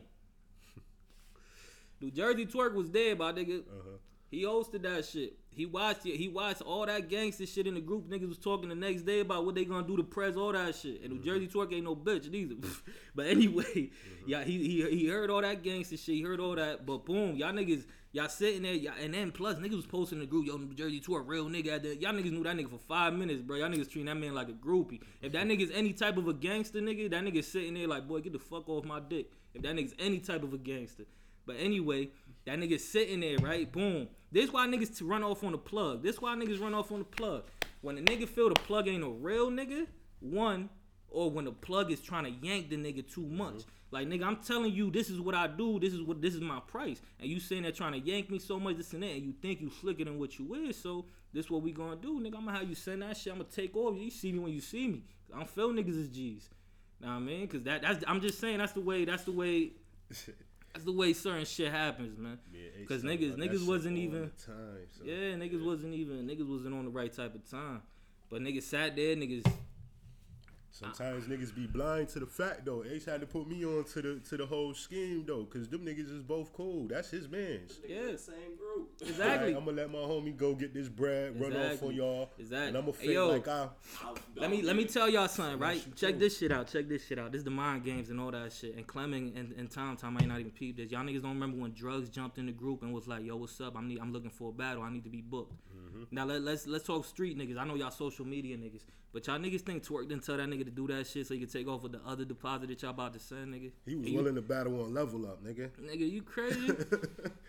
[LAUGHS] New Jersey Twerk was dead, my nigga. Uh-huh. He hosted that shit. He watched it. He watched all that gangster shit in the group. Niggas was talking the next day about what they gonna do to press all that shit. And New mm-hmm. Jersey Twerk ain't no bitch neither. [LAUGHS] but anyway, mm-hmm. yeah, he, he he heard all that gangster shit. He heard all that. But boom, y'all niggas, y'all sitting there. Y'all, and then plus niggas was posting the group. Yo, New Jersey Twerk, real nigga. At the, y'all niggas knew that nigga for five minutes, bro. Y'all niggas treating that man like a groupie. If that nigga's any type of a gangster nigga, that nigga sitting there like, boy, get the fuck off my dick. If that nigga's any type of a gangster. But anyway, that nigga sitting there, right? Boom. This why niggas to run off on the plug. This why niggas run off on the plug. When the nigga feel the plug ain't a real nigga, one, or when the plug is trying to yank the nigga too much. Like nigga, I'm telling you, this is what I do. This is what this is my price. And you sitting there trying to yank me so much, this and that, and you think you slicker than what you is. So this what we gonna do, nigga. I'm gonna have you send that shit. I'm gonna take over. You see me when you see me. I don't feel niggas as G's. Know what I mean? Cause that that's I'm just saying that's the way that's the way [LAUGHS] that's the way certain shit happens, man. Cause H niggas talking about that niggas wasn't even time, so. yeah, niggas wasn't even niggas wasn't on the right type of time. But niggas sat there, niggas Sometimes niggas be blind to the fact though. Ace had to put me on to the to the whole scheme though, cause them niggas is both cool. That's his man's. Yeah. same group. [LAUGHS] exactly. I'm gonna let my homie go get this bread, run off Exactly. on y'all, Exactly. and I'm gonna Hey, fake yo. like I. I'll- Let me let me tell y'all something, right? Check too. this shit out. Check this shit out. This is the mind games and all that shit. And Clemming and, and Tom Tom might not even peep this. Y'all niggas don't remember when drugs jumped in the group and was like, "Yo, what's up? I'm need, I'm looking for a battle. I need to be booked." Mm-hmm. Now let, let's let's talk street niggas. I know y'all social media niggas, but y'all niggas think Twerk didn't tell that nigga to do that shit so he could take off with the other deposit that y'all about to send, nigga. He was And you- willing to battle on level up, nigga. Nigga, you crazy? [LAUGHS]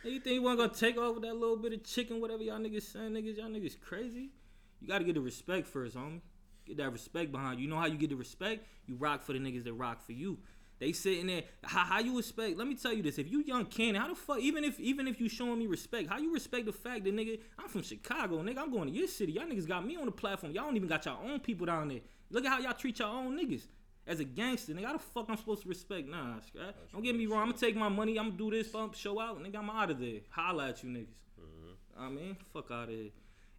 You think you wasn't gonna take off with that little bit of chicken, whatever y'all niggas saying, niggas? Y'all niggas crazy? You gotta get the respect first, homie. Get that respect behind you. You know how you get the respect? You rock for the niggas that rock for you. They sitting there. How, how you respect? Let me tell you this: If you young Cannon, how the fuck? Even if even if you showing me respect, how you respect the fact that nigga, I'm from Chicago, nigga. I'm going to your city. Y'all niggas got me on the platform. Y'all don't even got your own people down there. Look at how y'all treat your own niggas. As a gangster, nigga, how the fuck I'm supposed to respect? Nah. Don't get me wrong. I'm gonna take my money. I'm gonna do this, bump, show out, nigga. I'm out of there. Holla at you niggas. I mean, fuck out of here.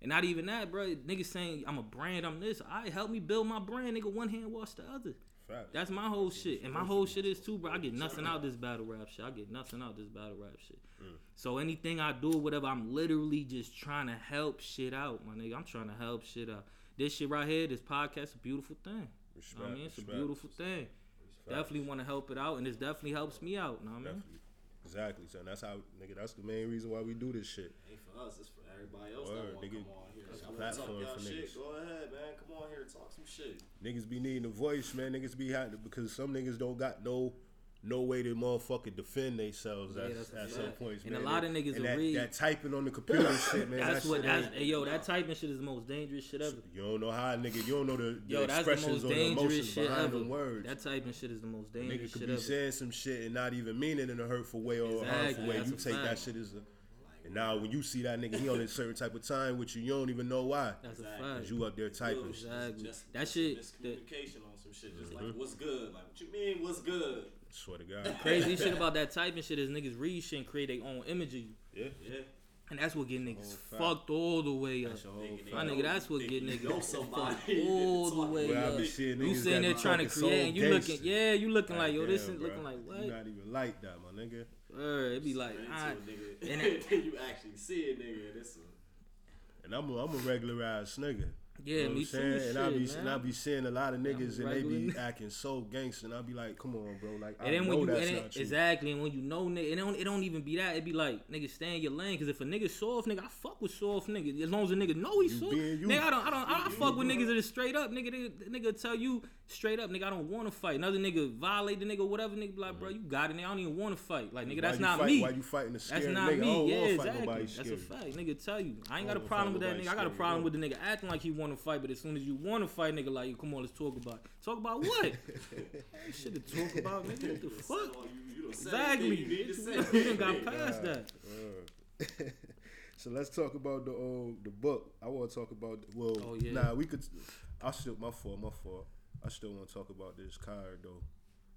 And not even that, bro. Niggas saying I'm a brand, I'm this. I help me build my brand, nigga. One hand wash the other. Fact. That's my whole shit. And my whole shit is too, bro. I get nothing out this battle rap shit. I get nothing out this battle rap shit. Mm. So anything I do, whatever, I'm literally just trying to help shit out, my nigga. I'm trying to help shit out. This shit right here, this podcast, is a beautiful thing. Respect, I mean, it's a beautiful thing. Definitely want to help it out, and this definitely helps me out. You know what I mean? Definitely. Exactly, son. That's how, nigga. That's the main reason why we do this shit. Ain't for us, it's for everybody else Word, that want to nigga. come on platform y'all for shit? niggas. Go ahead, man. Come on here, talk some shit. Niggas be needing a voice, man. Niggas be having because some niggas don't got no no way to motherfucking defend themselves Yeah, at, that's a at some fact. points, And a man. lot of niggas and will that, read- that typing on the computer shit, man. [COUGHS] That's that what. shit That's, ain't- hey, yo, that typing shit is the most dangerous shit ever. You don't know how a nigga. You don't know the, the Yo, that's the expressions or the emotions shit behind ever. them words. That typing shit is the most A dangerous nigga could shit be ever. saying some shit and not even mean it in a hurtful way or a harmful way. that's You a take that shit as a. And now when you see that nigga, he on a certain type of time with you, you don't even know why. That's a Exactly. fact. Cause you up there typing. Exactly. Just, That just shit- Miscommunication on some shit. Just Mm-hmm. like, what's good? Like, what you mean, what's good? Swear to God. [LAUGHS] Crazy shit about that typing shit is niggas read shit and create their own image of you. Yeah. Yeah. And that's what get niggas fucked all the way up. That's whole My nigga, that's what get niggas know somebody. fucked all [LAUGHS] the way up. You niggas sitting that there trying to create, and you gangster. looking, yeah, you looking like, yo, this is looking like what? You what? not even like that, my nigga. Uh, it be like, Into I, a nigga. and [LAUGHS] And then you actually see a nigga. This a, And I'm a, I'm a regularized nigga. Yeah, You know me too. and I be man. and I be seeing a lot of niggas and they be [LAUGHS] acting so gangster and I'll be like, come on, bro. Like I And then know when you that's and then, true. exactly, and when you know nigga, it don't it don't even be that. It be like nigga, stay in your lane. Cause if a nigga soft, nigga, I fuck with soft nigga. As long as a nigga know he soft, you. nigga, I don't, I don't, I, don't fuck with niggas that is straight up. Nigga, nigga, nigga tell you straight up, nigga, I don't want to fight. Another nigga violate the nigga, whatever. Nigga be like, bro, mm-hmm. you got it. Nigga, I don't even want to fight. Like nigga, Why that's not fight, me. Why you fighting the That's not nigga? Me. Yeah, exactly. That's a fact. Nigga tell you. I ain't got a problem with that nigga. I got a problem with the nigga acting like he want to fight, but as soon as you want to fight, nigga, like, you, come on, let's talk about. It. Talk about what? [LAUGHS] Ain't shit to talk about, nigga. What the [LAUGHS] fuck? oh, you, you Exactly. everything you need to say. We done got past that. [LAUGHS] So let's talk about the uh, the book. I want to talk about. Well, Oh, yeah. nah, we could. I still my fault, my fault. I still want to talk about this card though.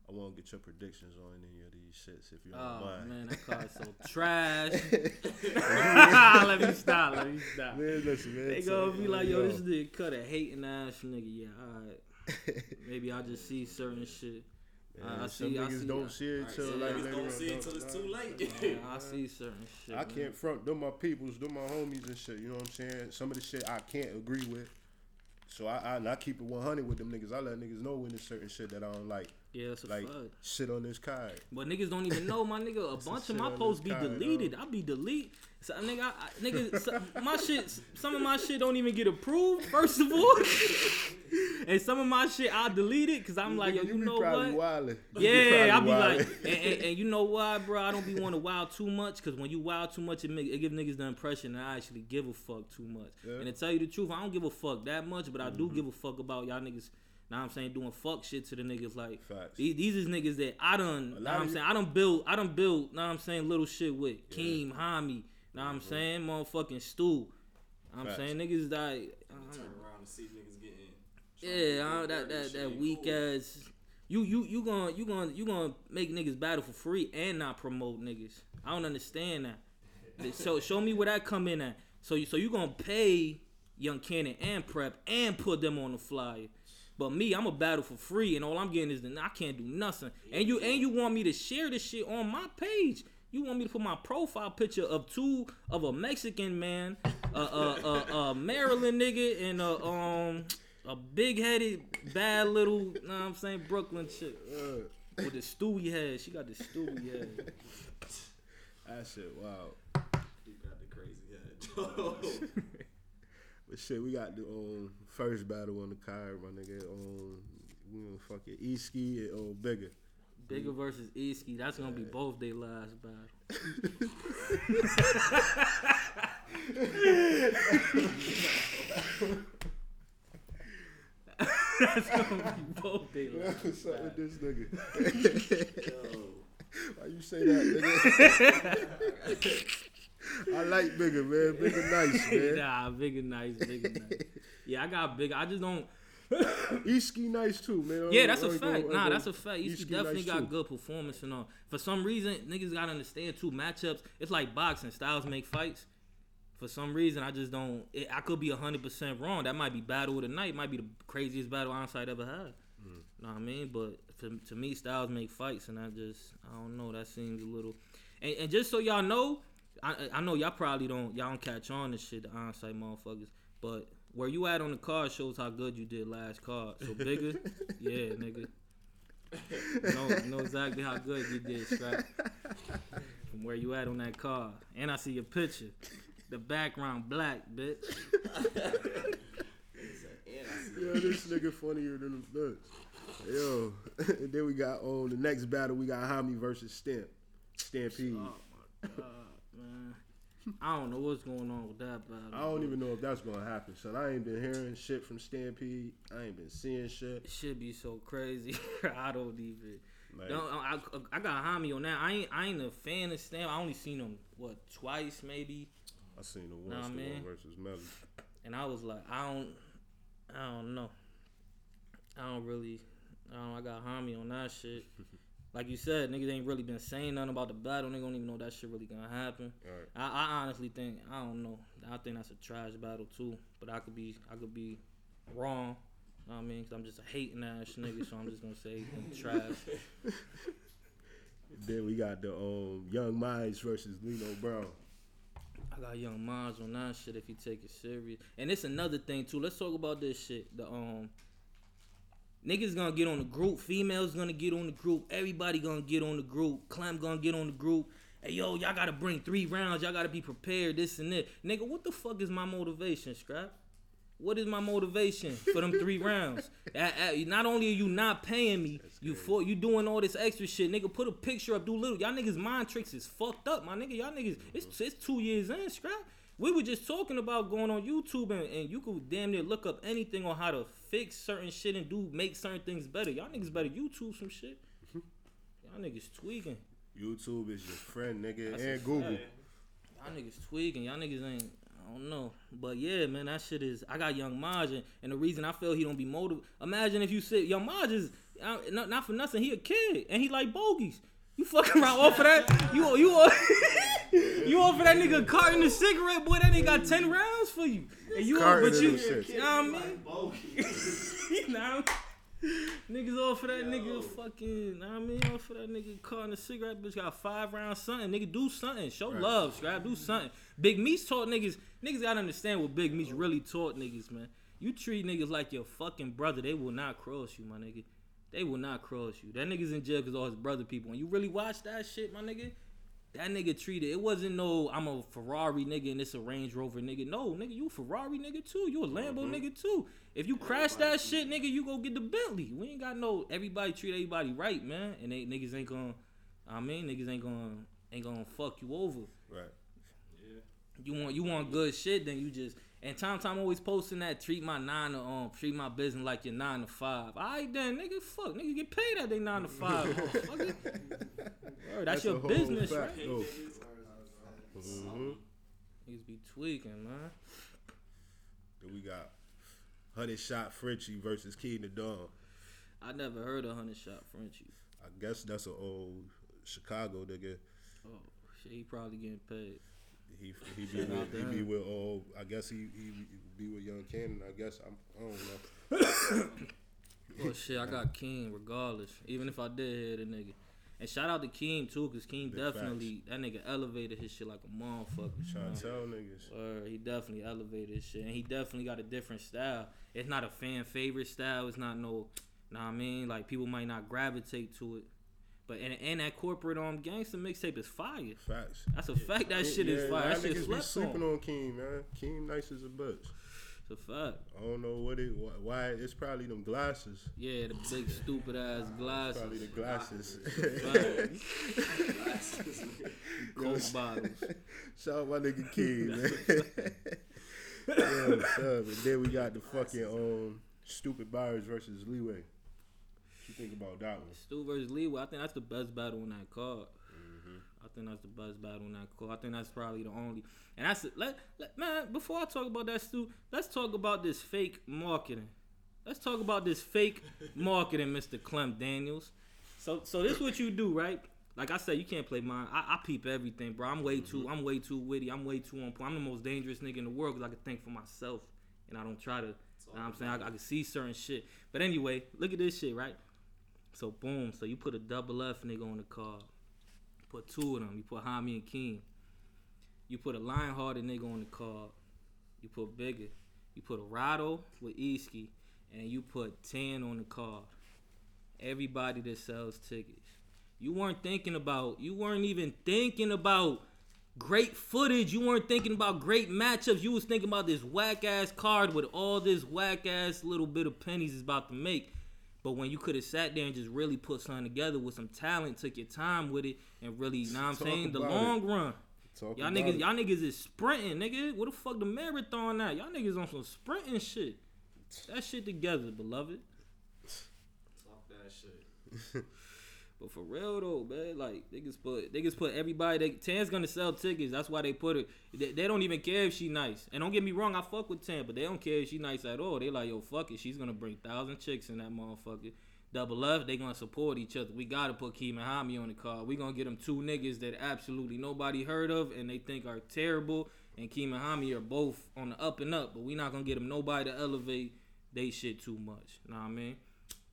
I want to get your predictions on any of these shits if you don't Oh mind. man, that card's so [LAUGHS] trash. [LAUGHS] let me stop. Let me stop. Man, listen, man. They gonna be like, yo, this nigga cut a hating ass nigga. Yeah, alright. [LAUGHS] Maybe I just see certain shit. Man, I some see- I niggas see don't uh, see it till so like don't see it till it's too late. Yeah, I see certain shit. I can't front them my peoples, them my homies and shit. You know what I'm saying? Some of the shit I can't agree with. So I, I I keep it 100 with them niggas. I let niggas know when there's certain shit that I don't like. Yeah, that's a Like fact. shit on this card. But niggas don't even know, my nigga. A bunch of my posts be card, deleted. dog. I be delete. So, nigga, I, I- nigga, so, my shit. Some of my shit don't even get approved. First of all, [LAUGHS] and some of my shit I delete it because I'm like, yo, you, be know what? Wildin'. You Yeah, I be probably like, and, and, and you know why, bro? I don't be want to [LAUGHS] wild too much because when you wild too much, it make it give niggas the impression that I actually give a fuck too much. Yeah. And to tell you the truth, I don't give a fuck that much, but I do Mm-hmm. give a fuck about y'all niggas. Now I'm saying doing fuck shit to the niggas like Facts. these, these is niggas that I done. A Know I'm saying I don't build. I don't build. Now I'm saying little shit with Keem, Hami. Know what I'm mm-hmm. saying motherfucking Stu. I'm Facts. saying niggas that. Turn around and see niggas getting. yeah, I, that that that weak ass. You you you gonna you gonna you gonna make niggas battle for free and not promote niggas. I don't understand that. [LAUGHS] So show me where that come in at. So you so you gonna pay Young Cannon and Prep and put them on the flyer. But me, I'm a battle for free, and all I'm getting is the I can't do nothing. And you and you want me to share this shit on my page. You want me to put my profile picture of two of a Mexican man, a a a, a Maryland nigga, and a um a big headed bad little, know what I'm saying Brooklyn chick Uh, with the Stewie head. She got the Stewie head. that shit, wow. You got the crazy head. [LAUGHS] But shit, we got the um, first battle on the card, my nigga. Um, we gonna fuck it, Easky and um, Bigger. Bigger versus Easky. [LAUGHS] That's gonna be both their last battle. That's gonna be both their last. What's up with this nigga? Yo. Why you say that, nigga? [LAUGHS] I like Bigger, man. Bigger nice, [LAUGHS] man. nah, bigger nice, bigger nice. Yeah, I got bigger. I just don't. [COUGHS] Easky nice too, man. Yeah, that's a fact. gonna- Nah, I that's a fact. You definitely nice got too. good performance and all. For some reason, niggas gotta understand too. Matchups, it's like boxing. Styles make fights. For some reason, I just don't. It, I could be hundred percent wrong. That might be battle of the night. Might be the craziest battle Onsite ever had. Mm. Know what I mean? But for, to me, Styles make fights, and I just I don't know. That seems a little. And, and just so y'all know, I I know y'all probably don't y'all don't catch on to shit the onsite motherfuckers, but where you at on the card shows how good you did last card. So bigger, [LAUGHS] yeah, nigga. know, know exactly how good you did, Strap. From where you at on that card. And I see your picture. The background black, bitch. And I see Yeah, this nigga funnier than the nuts. Yo, [LAUGHS] and then we got on the next battle. We got Hami versus Stamp, Stampede. Oh my god, man. I don't know what's going on with that battle. I don't even know if that's gonna happen. So I ain't been hearing shit from Stampede. I ain't been seeing shit. It should be so crazy. [LAUGHS] I don't even. Like, Don't, I, I got homie on that. I ain't I ain't a fan of Stamp. I only seen him what twice maybe, I seen the Nah, one the man. one versus Melly. and I was like I don't I don't know. I don't really. I don't. I got Hami on that shit. [LAUGHS] Like you said, niggas ain't really been saying nothing about the battle. Nigga don't even know that shit really gonna happen. Alright. I, I honestly think I don't know. I think that's a trash battle too. But I could be I could be wrong. Know what I mean, i I'm just a hating ass nigga, so I'm just gonna say trash. Then we got the um, Young Minds versus Lino Brown. I got young minds on that shit if you take it serious. And it's another thing too. Let's talk about this shit. The um niggas gonna get on the group, females gonna get on the group, everybody gonna get on the group, Clem gonna get on the group. Hey yo, y'all gotta bring three rounds, y'all gotta be prepared, this and that. Nigga, what the fuck is my motivation, Scrap? What is my motivation for them three [LAUGHS] rounds? A- a- not only are you not paying me, you for you doing all this extra shit, nigga. Put a picture up, do little. Y'all niggas mind tricks is fucked up, my nigga. Y'all niggas, it's it's two years in, scrap. We were just talking about going on YouTube and, and you could damn near look up anything on how to fix certain shit and do make certain things better. Y'all niggas better YouTube some shit. [LAUGHS] Y'all niggas tweaking. YouTube is your friend, nigga, That's and Google. fact. Y'all niggas tweaking. Y'all niggas ain't. I don't know. But yeah, man, that shit is. I got Young Maj, and, and the reason I feel he don't be motivated. Imagine if you said Young Maj is not, not for nothing. He a kid and he like bogeys. You fucking around off of that? You you [LAUGHS] you for that nigga a carton of cigarette, boy. That nigga got ten rounds for you. And you, Carton but you, you know what I mean? Bogey. you know, niggas all for that nigga fucking, know what I mean, all for that nigga carting a cigarette, bitch got five rounds something. Nigga, do something. Show Right. love, scrap, do something. Big Meech taught niggas, niggas gotta understand what Big Meech really taught niggas, man. You treat niggas like your fucking brother, they will not cross you, my nigga. They will not cross you. That nigga's in jail because all his brother people. When you really watch that shit, my nigga, that nigga treated it wasn't no I'm a Ferrari nigga and it's a Range Rover nigga. No, nigga, you a Ferrari nigga too. You a Lambo nigga too. If you crash that shit, nigga, you go get the Bentley. We ain't got no everybody treat everybody right, man. And they niggas ain't gonna I mean niggas ain't gonna ain't gonna fuck you over. Right. Yeah. You want you want good shit, then you just and time time always posting that treat my nine to um treat my business like your nine to five. Alright then, nigga, fuck, nigga get paid at they nine to five. [LAUGHS] Word, that's, your business, fact, right? Mhm. Niggas be tweaking, man. Then we got Hundred Shot Frenchie versus King the Dawn. I never heard of hundred shot Frenchie. I guess that's an old Chicago nigga. Oh shit, he probably getting paid. He he be with, to he be with oh I guess he he be with Young Cannon. I guess I'm I don't know. Well [COUGHS] oh, shit, I got King regardless. Even if I did hear the nigga. And shout out to King too, cause King Big definitely that nigga elevated his shit like a motherfucker. Trying to tell niggas. Or he definitely elevated his shit, and he definitely got a different style. It's not a fan favorite style. It's not no, know what I mean? Like people might not gravitate to it, but and, and that corporate um gangster mixtape is fire. Facts. That's a fact. That shit is fire. That shit niggas be slept sleeping on. on Keem, man. Keem nice as a bitch. It's a fact. I don't know what it why, why it's probably them glasses. Yeah, the big [LAUGHS] stupid ass glasses, Probably the glasses. [LAUGHS] Glasses. Coke bottles. Shout out my nigga [LAUGHS] Keem, man. yeah, what's up? And then we got the fucking um stupid buyers versus Leeway. You think about that one? Stu versus Leeway. I think that's the best battle on that card. Mm-hmm. I think that's the best battle on that card. I think that's probably the only. And that's let, let man. Before I talk about that, Stu, let's talk about this fake marketing. Let's talk about this fake [LAUGHS] marketing, Mr. Clem Daniels. So, so this what you do, right? Like I said, you can't play mine. I, I peep everything, bro. I'm way too. I'm way too witty. I'm way too on point. I'm the most dangerous nigga in the world because I can think for myself, and I don't try to. You know what I'm saying I, I can see certain shit. But anyway, look at this shit, right? So boom. So you put a double F nigga on the card. Put two of them. You put Hami and King. You put a lion-hearted nigga on the card. You put Bigger. You put a Rado with Easky, and you put ten on the card. Everybody that sells tickets. You weren't thinking about. You weren't even thinking about great footage. You weren't thinking about great matchups. You was thinking about this whack ass card with all this whack ass little bit of pennies is about to make. But when you could have sat there and just really put something together with some talent, took your time with it, and really, you know what I'm Talk saying, the about long run. Talk Y'all niggas, it. y'all niggas is sprinting, nigga. What the fuck the marathon at? Y'all niggas on some sprinting shit. That shit together, beloved. Talk that shit. [LAUGHS] But for real though, man, like niggas put niggas put everybody. They, Tan's gonna sell tickets. That's why they put it. They, they don't even care if she nice. And don't get me wrong, I fuck with Tan, but they don't care if she nice at all. They like, yo, fuck it. She's gonna bring thousand chicks in that motherfucker. Double F, they gonna support each other. We gotta put Keem and Hami on the card. We gonna get them two niggas that absolutely nobody heard of and they think are terrible. And Keem and Hami are both on the up and up, but we not gonna get them nobody to elevate they shit too much. Know what I mean?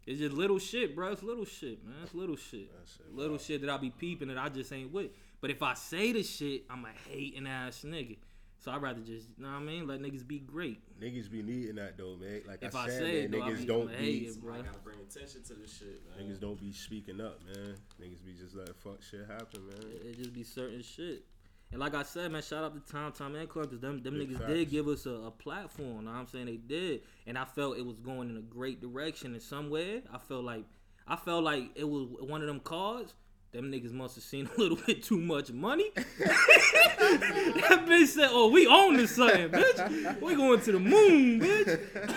It's just little shit, bro. It's little shit, man. It's little shit. little shit that I be peeping that I just ain't with. But if I say the shit, I'm a hating ass nigga. So I'd rather just, you know what I mean? Let niggas be great. Niggas be needing that though, man. Like If I I said, say it, man, though, I niggas be don't gonna be hate it, bro. I gotta bring attention to this shit, man. niggas don't be speaking up, man. Niggas be just letting fuck shit happen, man. It, it just be certain shit. And like I said, man, shout out to Tom, Tom and Clark, because them, them Big niggas facts. did give us a, a platform. Know what I'm saying? They did. And I felt it was going in a great direction in somewhere. I felt like I felt like it was one of them cards. Them niggas must have seen a little bit too much money. [LAUGHS] that bitch said, "Oh, we own this something, bitch. We going to the moon, bitch.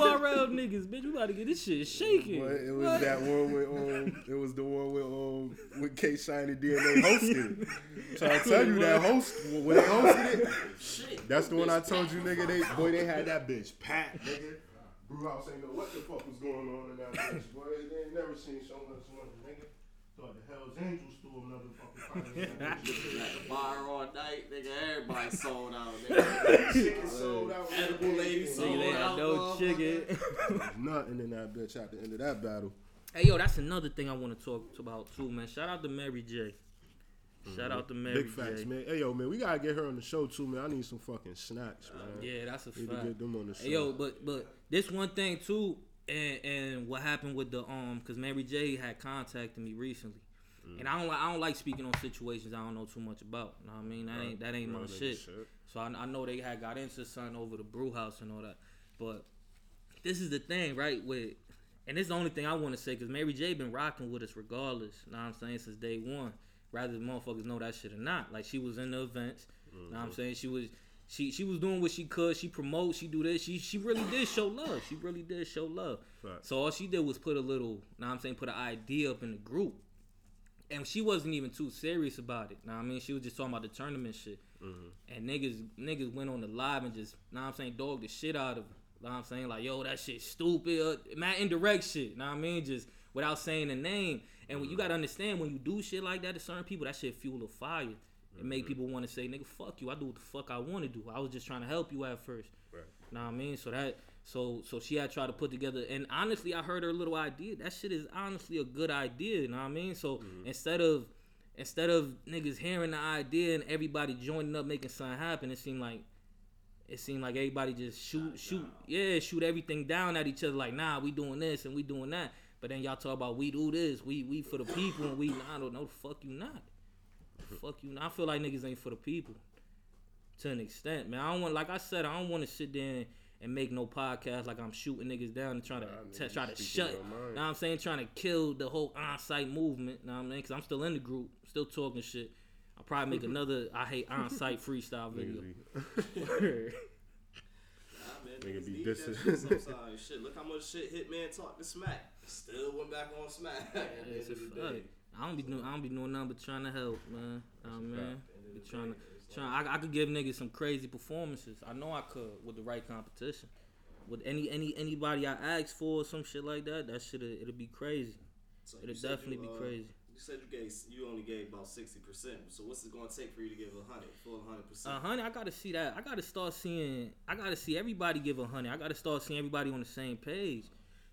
Crazy, bring them URL niggas, bitch. We about to get this shit shaking." But it was What? that one with um, it was the one with um, with K Shiny DNA [LAUGHS] hosted it. Trying to tell you that host when they hosted it, Shit. that's the one I told you, nigga. They boy, they had that bitch packed, nigga. Brew House ain't know what the fuck was going on in that bitch, boy. They ain't never seen so much money, nigga. Thought the Hell's Angels stole another fucking pound. [LAUGHS] At the bar all night, nigga. Everybody [LAUGHS] sold out. Nigga. Chicken sold out. Edible lady Nigga, sold they out. no motherfucker. chicken. Nothing in that bitch at the end of that battle. Hey yo, that's another thing I want to talk about too, man. Shout out to Mary J. Shout out to mm-hmm. Mary Big facts, J. man. Hey yo, man, we gotta get her on the show too, man. I need some fucking snacks, man. Yeah, that's a Need to fact. get them on the show. Hey yo, but but this one thing too, and and what happened with the um, cause Mary J had contacted me recently, Mm. and I don't li- I don't like speaking on situations I don't know too much about. You know what I mean? That ain't that ain't my shit. shit. So I, I know they had got into something over the brew house and all that, but this is the thing, right? With and this is the only thing I want to say because Mary J been rocking with us regardless. You Know what I'm saying since day one, rather the motherfuckers know that shit or not. Like she was in the events. You know what I'm saying she was. She, she was doing what she could. She promote. She do this. She she really did show love. She really did show love. Facts. So all she did was put a little. Know what I'm saying put an idea up in the group, and she wasn't even too serious about it. Now I mean she was just talking about the tournament shit. And niggas niggas went on the live and just, now I'm saying, dog the shit out of her. Know I'm saying? Like, yo, that shit stupid. Uh, Man, indirect shit. Know what I mean? Just without saying the name. And when you gotta understand when you do shit like that to certain people, that shit fuel a fire. It make people want to say, nigga, fuck you. I do what the fuck I want to do. I was just trying to help you at first. Right. Know what I mean? So that so so she had tried to put together and honestly I heard her little idea. That shit is honestly a good idea, you know what I mean? So mm-hmm. instead of instead of niggas hearing the idea and everybody joining up making something happen, it seemed like it seemed like everybody just shoot shoot yeah, shoot everything down at each other like, nah, we doing this and we doing that. But then y'all talk about we do this, we we for the people and we I don't know the fuck you not. The fuck you. I feel like niggas ain't for the people to an extent, man. I don't want, like I said, I don't want to sit there and make no podcast like I'm shooting niggas down and trying to Nah, t- try to shut. your. Know I'm saying? Trying to kill the whole on-site movement. Know what I mean? Because I'm still in the group, still talking shit. I'll probably make [LAUGHS] another I hate on-site freestyle video. [LAUGHS] Niggas be- man, Nigga be dissing. shit sometimes. shit, look how much shit Hitman talked to Smack. Still went back on Smack. [LAUGHS] at the It's end a of the fact. day. I don't be doing. I don't be doing nothing but trying to help, man. Know what I mean, End be trying to day, trying. I, I could give niggas some crazy performances. I know I could with the right competition. With any any anybody I ask for or some shit like that, that shit it'll be crazy. So It'll definitely you, be uh, crazy. You said you gave you only gave about sixty percent. So what's it gonna take for you to give a hundred, full hundred percent? A hundred, I gotta see that. I gotta start seeing. I gotta see everybody give a hundred. I gotta start seeing everybody on the same page.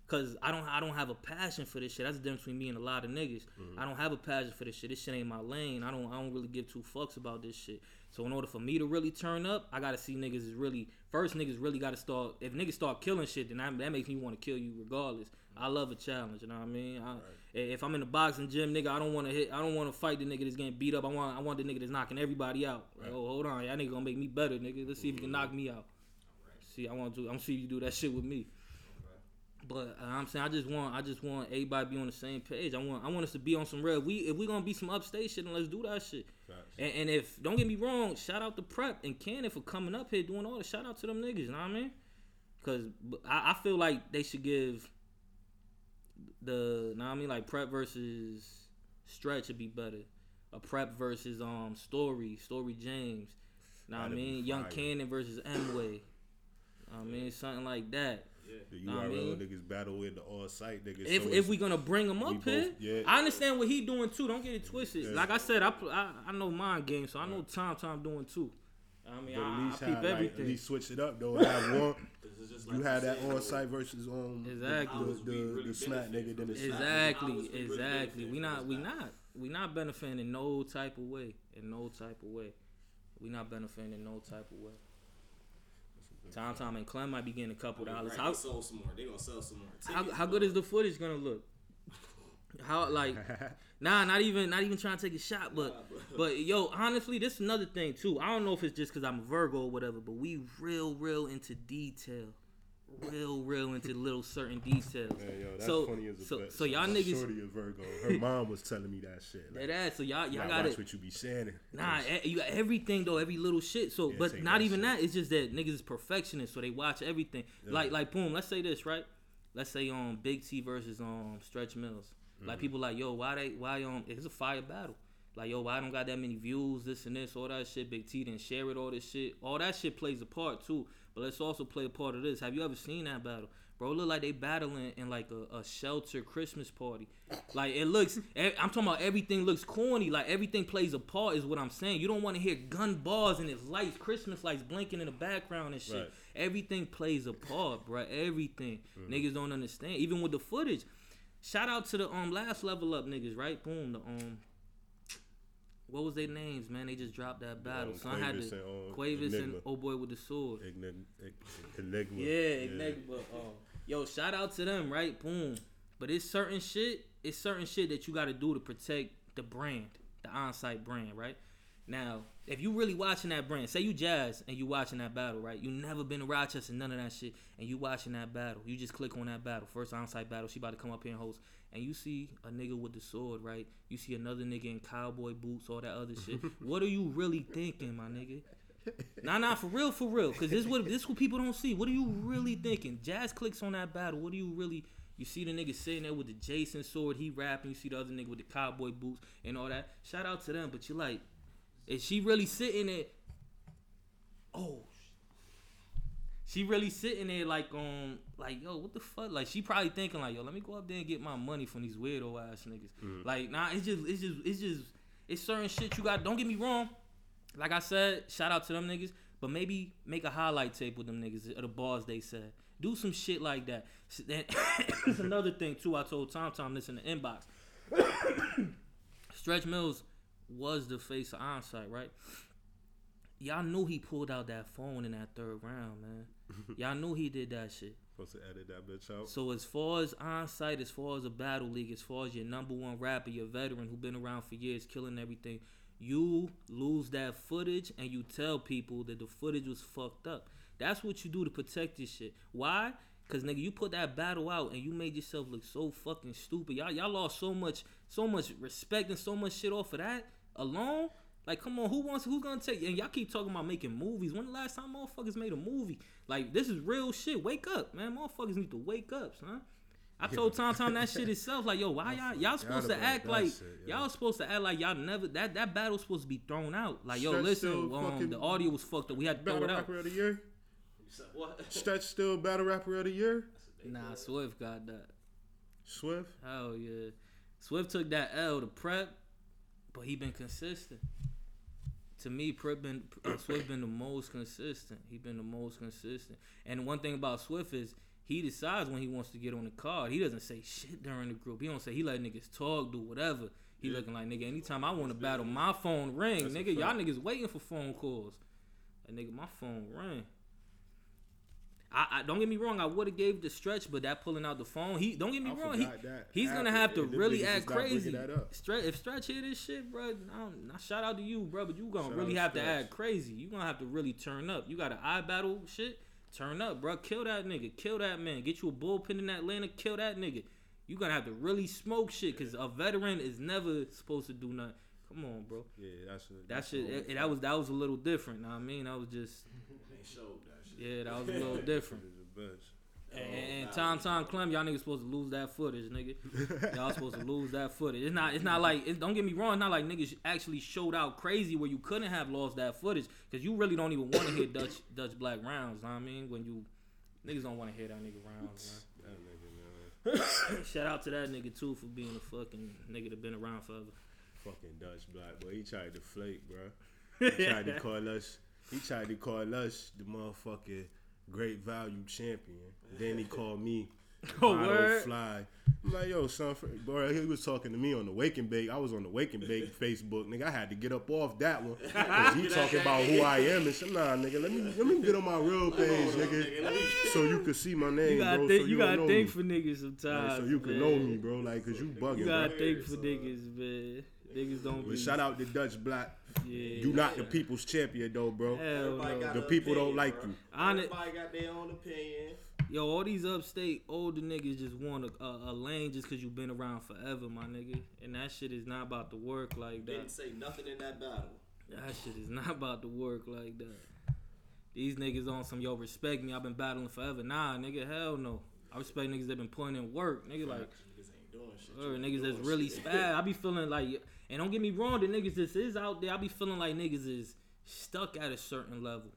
Cause I don't, I don't have a passion for this shit. That's the difference between me and a lot of niggas. Mm-hmm. I don't have a passion for this shit. This shit ain't my lane. I don't, I don't really give two fucks about this shit. So in order for me to really turn up, I gotta see niggas is really first. Niggas really gotta start. If niggas start killing shit, then that, that makes me want to kill you regardless. I love a challenge. You know what I mean? I, If I'm in the boxing gym, nigga, I don't want to hit. I don't want to fight the nigga that's getting beat up. I want. I want the nigga that's knocking everybody out. Like, oh, hold on, y'all nigga gonna make me better, nigga. Let's see if you can mm-hmm. knock me out. See, I want to. I'm see if you do that shit with me. But uh, I'm saying I just want I just want everybody to be on the same page. I want I want us to be on some real. We if we gonna be some upstate shit, then let's do that shit. And, and if don't get me wrong, shout out to Prep and Cannon for coming up here doing all the shout out to them niggas. You know what I mean? Because I, I feel like they should give the know what I mean like Prep versus Stretch would be better. A Prep versus um Story Story James. Know what I mean? Young. Cannon versus M Way. I mean something like that. The Nah, I mean- niggas battle with the all site niggas. If, so if we gonna bring him we up here, yeah. I understand what he doing too. Don't get it twisted. Yeah. Like I said, I, I I know my game, so I know Tom Tom doing too. I mean, but I, at least I peep have, like, everything. at least switch it up though. Have one. [LAUGHS] It's just You had that on site versus the- Exactly. the, the, really the smack nigga then the this. smack. exactly, we really exactly. benefiting We not we not we not benefiting in no type of way. In no type of way. We not benefiting in no type of way. Tom Tom and Clem might be getting a couple dollars. Right, How they sold some more. They gonna sell some more. how, tickets, how but- good is the footage gonna look? How like [LAUGHS] nah, not even not even trying to take a shot, but Nah, but- but yo, honestly, this is another thing too. I don't know if it's just because I'm a Virgo or whatever, but we real real into detail, real real into little certain details. Man, yo, So- funny as a so- bitch. so y'all niggas- Shorty a Virgo. Her mom was telling me that shit. Like, That ass, so y'all y'all gotta watch what you be saying. Nah, you got everything though, every little shit. So, Yeah, but not that even shit. that. It's just that niggas is perfectionists, so they watch everything. Like, like, boom. Let's say this, right? Let's say um Big T versus um Stretch Mills. Mm-hmm. Like people like, yo, why they, why um, it's a fire battle. Like, yo, why I don't got that many views, this and this, all that shit. Big T didn't share it, all this shit. All that shit plays a part too. But let's also play a part of this. Have you ever seen that battle? Bro, it look like they battling in like a, a shelter Christmas party. Like it looks, I'm talking about everything looks corny. Like everything plays a part, is what I'm saying. You don't want to hear gun bars and it's lights, Christmas lights blinking in the background and shit. Right. Everything plays a part, bro. Everything. Niggas don't understand. Even with the footage. Shout out to the um last level up niggas, right? Boom. The um what was their names, man? They just dropped that battle. Um, so I had Quavis to and, um, Quavis and Oh Boy with the Sword. Enigma. Enigma. Yeah, Enigma. Oh, yo, shout out to them, right? Boom. But it's certain shit. It's certain shit that you got to do to protect the brand, the on-site brand, right? Now, if you really watching that brand, say you Jazz and you watching that battle, right? You never been to Rochester, none of that shit, and you watching that battle. You just click on that battle, first on-site battle. She about to come up here and host, and you see a nigga with the sword, right? You see another nigga in cowboy boots, all that other shit. [LAUGHS] what are you really thinking, my nigga? Nah, nah, for real, for real. Cause this what this what people don't see. What are you really thinking? Jazz clicks on that battle. What are you really? You see the nigga sitting there with the Jason sword, he rapping. You see the other nigga with the cowboy boots and all that. Shout out to them, but you like, is she really sitting there? Oh, she really sitting there like um like yo what the fuck? Like she probably thinking like yo let me go up there and get my money from these weirdo ass niggas. Like nah it's just it's just it's just it's certain shit you got don't get me wrong. Like I said shout out to them niggas but maybe make a highlight tape with them niggas of the bars they said. Do some shit like that. S- then- [COUGHS] it's another thing too I told Tom Tom this in the inbox. [COUGHS] Stretch Mills was the face of onsite right? Y'all knew he pulled out that phone in that third round man Mm-hmm. y'all knew he did that shit Supposed to edit that bitch out. so as far as on site, as far as a battle league, as far as your number one rapper, your veteran who been around for years, killing everything, you lose that footage and you tell people that the footage was fucked up. That's what you do to protect your shit. Why? Cause nigga, you put that battle out and you made yourself look so fucking stupid. Y'all, y'all lost so much, so much respect and so much shit off of that alone. Like, come on, who wants? Who's gonna take? And y'all keep talking about making movies. When the last time motherfuckers made a movie? Like, this is real shit. Wake up, man. Motherfuckers need to wake up, son. I told Tom Tom that shit [LAUGHS] itself. Like, yo, why y'all y'all supposed to act like shit, yeah. y'all supposed to act like y'all never that that battle's supposed to be thrown out. Like, yo, Stretch listen, um, the audio was fucked up. We had to throw Battle it out. rapper of the year. What? [LAUGHS] Stretch still battle rapper of the year. Nah, Swift got that. Swift. Hell yeah. Swift took that L to prep, but he been consistent. To me, Prep been uh, Swift been the most consistent. He been the most consistent. And one thing about Swift is he decides when he wants to get on the card. He doesn't say shit during the group. He don't say he let niggas talk, do whatever. He looking like nigga. Anytime I want to battle, my phone ring, That's nigga. Y'all niggas waiting for phone calls. That nigga, my phone ring. I, I don't get me wrong. I would have gave the stretch, but that pulling out the phone. He don't get me I wrong. He forgot that he's gonna have to and really act just not bringing crazy. Stretch, if stretch hear this shit, bro, I don't, now shout out to you, bro. But you gonna Shout really out have to act crazy. You gonna have to really turn up. You got an eye battle shit. Turn up, bro. Kill that nigga. Kill that man. Get you a bullpen in Atlanta. Kill that nigga. You gonna have to really smoke shit because a veteran is never supposed to do nothing. Come on, bro. Yeah, that's a, That that's shit. a- it- that eh, was that was a little different. Know what I mean, that was just [LAUGHS] They showed that shit. Yeah, that was a little [LAUGHS] different. the best. And, and oh, Tom Tom Clem, y'all niggas supposed to lose that footage, nigga. [LAUGHS] Y'all supposed to lose that footage. It's not. It's not like. It, don't get me wrong. It's not like niggas actually showed out crazy where you couldn't have lost that footage because you really don't even want to hear Dutch [COUGHS] Dutch Black rounds. Know what I mean, when you niggas don't want to hear that nigga rounds. [LAUGHS] That nigga, man. Man. [COUGHS] Shout out to that nigga too for being a fucking nigga that been around forever. Fucking Dutch Black boy. He tried to flake, bro. He tried to call us. He tried to call us the motherfucking great value champion. Then he called me. [LAUGHS] Oh, Lotto word? Fly. I'm like, yo, son, for, bro, he was talking to me on the Wake and Bake. I was on the Wake and Bake [LAUGHS] Facebook, nigga. I had to get up off that one [LAUGHS] because he talking about who I am and shit. Nah, nigga, let me let me get on my real page, nigga, so you can see my name, You gotta bro. think. so you don't gotta think for niggas Like, sometimes. so you can man. know me, bro. Like, cause you bugging, You bro. gotta think for uh, niggas, man. Niggas don't But be. shout out to Dutch Black. Yeah. You not the people's champion though, bro. Hell no. The an people don't like bro. you. Hon- Everybody got their own opinion. Yo, all these upstate older niggas just want a, a, a lane just cause you been around forever, my nigga. And that shit is not about to work like that. Didn't say nothing in that battle. That shit is [LAUGHS] not about to work like that. These niggas on some yo respect me. I've been battling forever. Nah, nigga, hell no. I respect niggas that been putting in work, nigga. Like Niggas ain't doing shit. or You niggas ain't that's doing really shit. spad. [LAUGHS] I be feeling like, and don't get me wrong, the niggas this is out there, I be feeling like niggas is stuck at a certain level.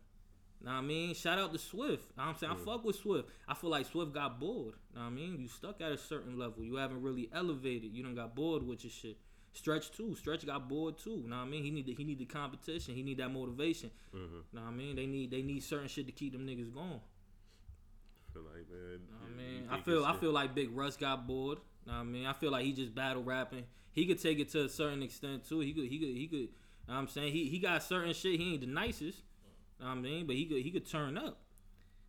Know what I mean? Shout out to Swift. Know what I'm saying I fuck with Swift. I feel like Swift got bored. Know what I mean? You stuck at a certain level. You haven't really elevated. You don't got bored with your shit. Stretch too. Stretch got bored too. Know what I mean? He need the, he need the competition. He need that motivation. Mm-hmm. Know what I mean? They need they need certain shit to keep them niggas going. feel like, man. I mean, I feel I feel like Big Russ got bored. Know what I mean, I feel like he just battle rapping. He could take it to a certain extent too. He could he could he could. You know what I'm saying he he got certain shit. He ain't the nicest. You Know what I mean, but he could he could turn up.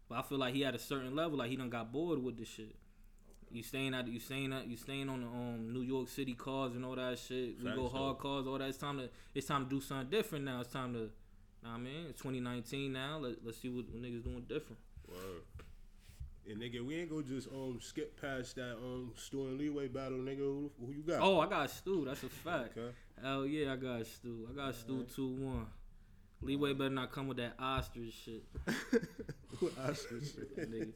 But I feel like he at a certain level. Like he done got bored with this shit. You staying at you staying at you staying on the um New York City cars and all that shit. We go hard cars, all that. It's time to it's time to do something different now. It's time to. Know what I mean, it's 2019 now. Let, let's see what, what niggas doing different. Word. And nigga, we ain't gonna just um skip past that um Stu and Leeway battle, nigga. Who, who you got? Oh, I got Stu. That's a fact. okay. Hell yeah, I got Stu. I got Stu two one. Leeway better not come with that ostrich shit. [LAUGHS] Asked this shit? Nigga,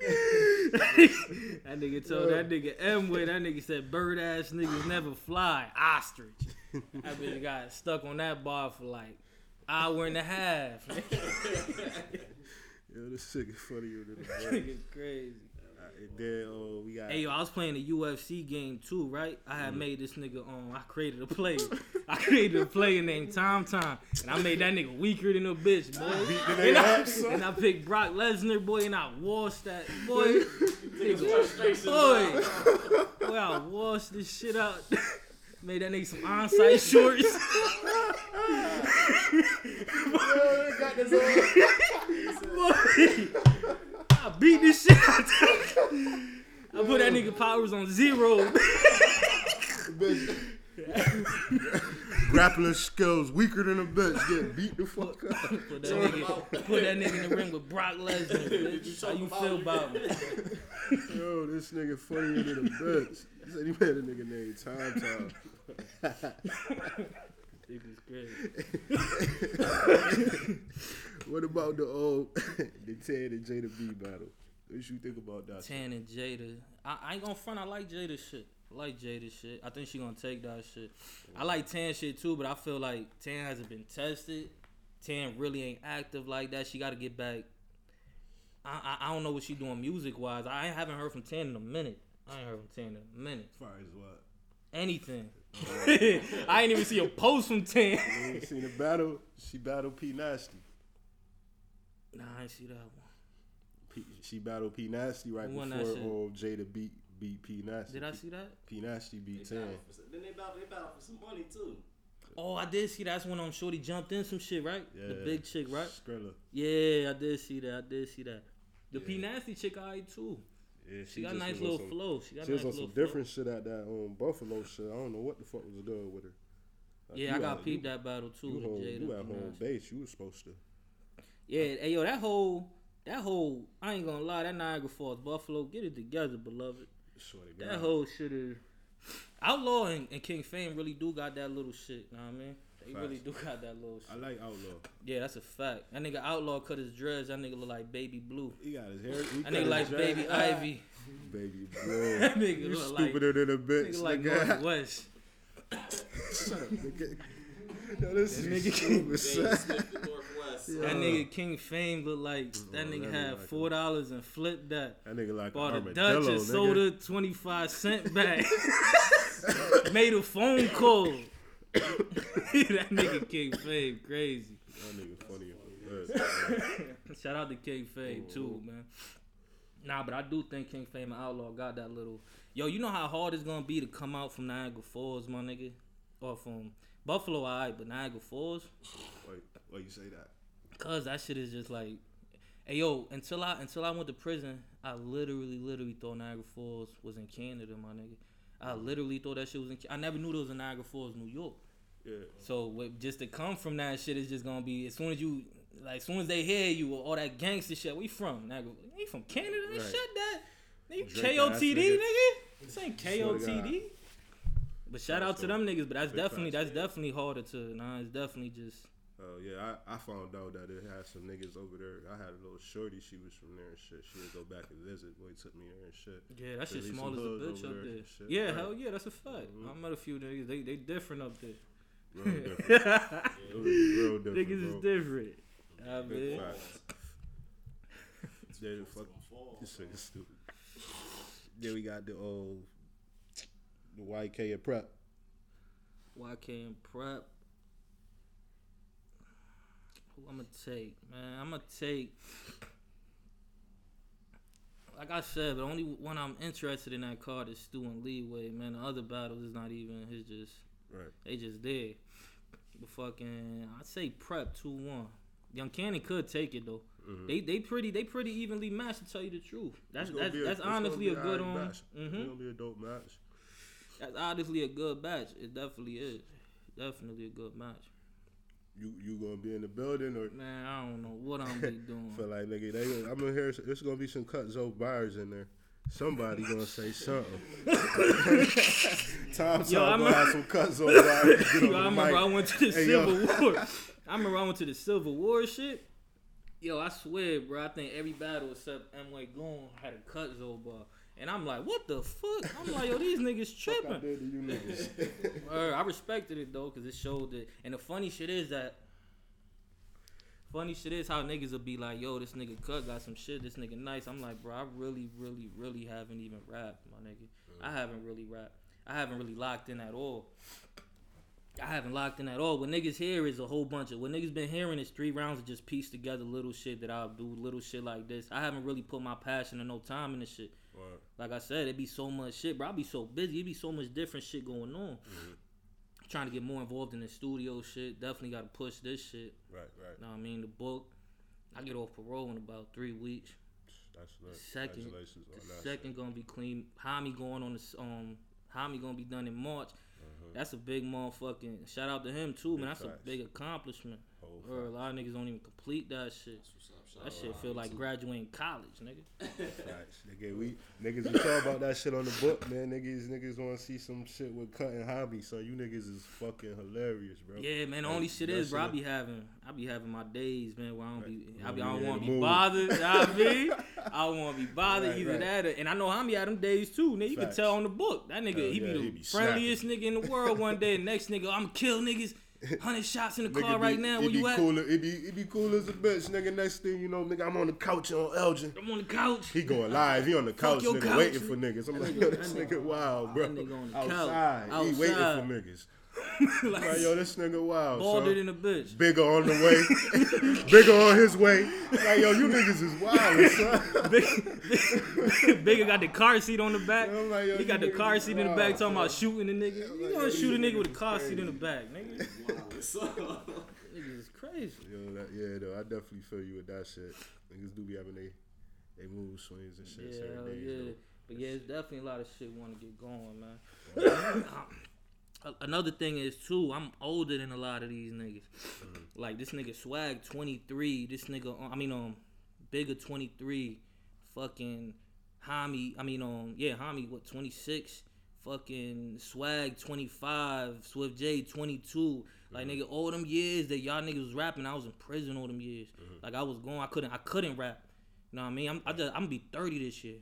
[LAUGHS] that nigga told that nigga M way. That nigga said bird ass niggas never fly. Ostrich. That bitch got stuck on that bar for like hour and a half. [LAUGHS] [LAUGHS] Yo, this shit is funnier than That the nigga's crazy. And then uh, we got Hey yo, I was playing the UFC game too, right? I had made this nigga um I created a player. I created a player named Tom Tom. And I made that nigga weaker than a bitch, boy. And I, nigga up, son. and I picked Brock Lesnar, boy, and I washed that boy. [LAUGHS] nigga, boy. Boy, I washed this shit out. made that nigga some on-site shorts. Boy, I beat this shit out. I put that nigga powers on zero. grappling skills weaker than a bitch. Get beat the fuck up. Put that nigga, put that nigga in the ring with Brock Lesnar. Bitch. How you feel about me? Yo, this nigga funnier than a bitch. He said he made a nigga named Tom Tom. Nigga's crazy. [LAUGHS] What about the old um, [LAUGHS] the Ted and Jada B battle? What you think about that? Tan and Jada. I, I ain't gonna front. I like Jada shit. I like Jada shit. I think she gonna take that shit. I like Tan shit too, but I feel like Tan hasn't been tested. Tan really ain't active like that. She got to get back. I, I I don't know what she doing music wise. I ain't- haven't heard from Tan in a minute. I ain't heard from Tan in a minute. As far as what? Anything. [LAUGHS] I ain't even see a post from Tan. You ain't seen the battle? She battled P Nasty. Nah, I ain't see that one. P, she battled P Nasty right Who won before that shit? um, Jada beat beat P Nasty. Did I see that? P Nasty beat They Tan. battle for some- Then they battle, they battle for some money too. Oh, I did see that. that's when um Shorty jumped in some shit, right? The Yeah. big chick, right? Skrilla. Yeah, I did see that. I did see that. The Yeah. P Nasty chick, alright too. Yeah, She got just nice little some- flow. She got She was on some flow. different shit at that um, Buffalo shit. I don't know what the fuck was good with her. Like, Yeah, I got peeped you, that battle too. You, with home, Jada you at home base. You was supposed to. Yeah, hey yo, that whole that whole I ain't gonna lie, that Niagara Falls Buffalo, get it together, beloved. That whole shit is Outlaw and, and King Fame really do got that little shit, know what I mean? They really do got that little Shit. I like Outlaw. Yeah, that's a fact. That nigga Outlaw cut his dreads, that nigga look like baby blue. He got his hair. He That nigga like dread- [LAUGHS] baby Ivy. Baby blue. [LAUGHS] That nigga you look like stupider than a bitch, nigga like. Northwest. Shut up, nigga. [LAUGHS] Yo, this That nigga- stupid, Jada son. Smith, the Northwest. That nigga King Fame look like oh, that Oh, nigga that had nigga like four dollars and flipped that. That nigga like Bought a Dutch and sold her 25 cent back. Made a phone call. That nigga King Fame crazy. That nigga funny. [LAUGHS] Shout out to King Fame too, mm-hmm. man. Nah, but I do think King Fame and Outlaw got that little. Yo, you know how hard it's gonna be to come out from Niagara Falls, my nigga, or from Buffalo, alright, but Niagara Falls, Why, why you say that? cause that shit is just like, hey yo, until I until I went to prison, I literally literally thought Niagara Falls was in Canada, my nigga. I literally thought that shit was in. I never knew there was a Niagara Falls, New York. Yeah. So with, just to come from that shit is just gonna be as soon as you like as soon as they hear you or all that gangster shit. We from Niagara? You from Canada? Right. shut that. Nigga, KOTD, nigga. This ain't Swear to God. KOTD. But shout out to them niggas. But that's Big definitely that's definitely harder to. Nah, it's definitely just. Oh yeah, I, I found out that it had some niggas over there. I had a little shorty, she was from there and shit. She would go back and visit. Boy took me there and shit. Yeah, that shit Really small as a bitch up there there. shit. Yeah, Right. hell yeah, that's a fact. Mhm. I met a few niggas. They they different up there. Real [LAUGHS] different. It was real different. niggas bro. is different. I mean, facts. Then fuck this nigga stupid. Then we got the old the YK and prep. YK and prep. I'm gonna take, man? I'm gonna take. Like I said, the only one I'm interested in that card is Stu and Leeway, man. The other battles is not even. It's just Right. they just there. But fucking, I'd say prep two one. Young Cannon could take it though. Mhm. They they pretty they pretty evenly matched to tell you the truth. That's that's, a- that's honestly a good alright um. match. mhm. It's gonna be a dope match. That's honestly a good match. It definitely is. Definitely a good match. You you gonna be in the building or Man, I don't know what I'm be [LAUGHS] doing. feel like nigga they I'm gonna hear there's gonna be some Kut Zo bars in there. Somebody gonna say something. [LAUGHS] Tom Yo, Tom I'm gonna have some Kut Zo bars. Yo, I the remember I went to the Hey, yo. Civil [LAUGHS] War. I remember I went to the Civil War shit. Yo, I swear, bro. I think every battle except M. Goon had a Kut Zo bar. And I'm like, what the fuck? I'm like, yo, these niggas Fuck I tripping. did you niggas. [LAUGHS] Word, I respected it though, cause it showed that. And the funny shit is that. Funny shit is how niggas will be like, yo, this nigga Kut got some shit. This nigga nice. I'm like, bro, I really, really, really haven't even rapped, my nigga. I haven't really rapped. I haven't really locked in at all. I haven't locked in at all. What niggas hear is a whole bunch of what niggas been hearing is three rounds of just piece together little shit that I'll do, little shit like this. I haven't really put my passion and no time in this shit. Word. Like I said, it'd be so much shit, bro. I'd be so busy. It'd be so much different shit going on. Trying to get more involved in the studio shit. Definitely got to push this shit. Right, right. You know what I mean? The book. I get off parole in about three weeks. That's lit. Second, Congratulations the second gonna be clean. How Hami going on this um Hami gonna be done in March. That's a big motherfucking shout out to him too, man. Big That's facts. a big accomplishment. Or a lot of niggas don't even complete that shit. That shit uh, feel like graduating college, nigga. [LAUGHS] Facts. Nigga, we niggas we talk about that shit on the book, man. Niggas niggas want to see some shit with Kut and Hami. So you niggas is fucking hilarious, bro. Yeah, man. The only shit that is, bro. I be having, I be having my days, man, where I don't be, I, be, I don't want to be bothered. You know what I [LAUGHS] mean? I don't want to be bothered Right, either right. that, or, and I know Hami had them days too. Nigga, you can tell on the book that nigga, he be yeah, the he be friendliest nigga in the world. One day, [LAUGHS] next nigga, I'm kill niggas, [LAUGHS] hundred shots in the car be- right now. Where be you at? cool, It be it be cool as a bitch, nigga. Next thing you know, nigga, I'm on the couch on Elgin. I'm on the couch. He going live. He on the [LAUGHS] couch, nigga, couch, waiting for niggas. I'm like, nigga- yo, [LAUGHS] this nigga wild, bro. nigga on the couch. Outside. He waiting for niggas. [LAUGHS] like, Like, yo, this nigga wild. balded son. in a bitch. Bigger on the way. [LAUGHS] Bigger on his way. Like, yo, you niggas is wild, son. [LAUGHS] Big, Bigger got the car seat on the back. I'm like, yo, he got the car niggas seat in the back talking about shooting the nigga. You like, gonna yo, shoot a nigga with a niggas car seat in the back, nigga? so Niggas is crazy. Yo, that, yeah, though, I definitely feel you with that shit. Niggas do be having they they move swings and shit. Yeah, hell days, yeah. though. But yeah, it's definitely a lot of shit want to get going, man. Another thing is too, I'm older than a lot of these niggas. Like this nigga Swag 23, this nigga, uh, I mean um, Bigger 23, fucking Hami, I mean um, yeah Hami what 26, fucking Swag 25, Swift J 22. Like nigga, all them years that y'all niggas was rapping, I was in prison all them years. Like I was going, I couldn't, I couldn't rap. You know what I mean? I'm, I just, I'm gonna be 30 this year.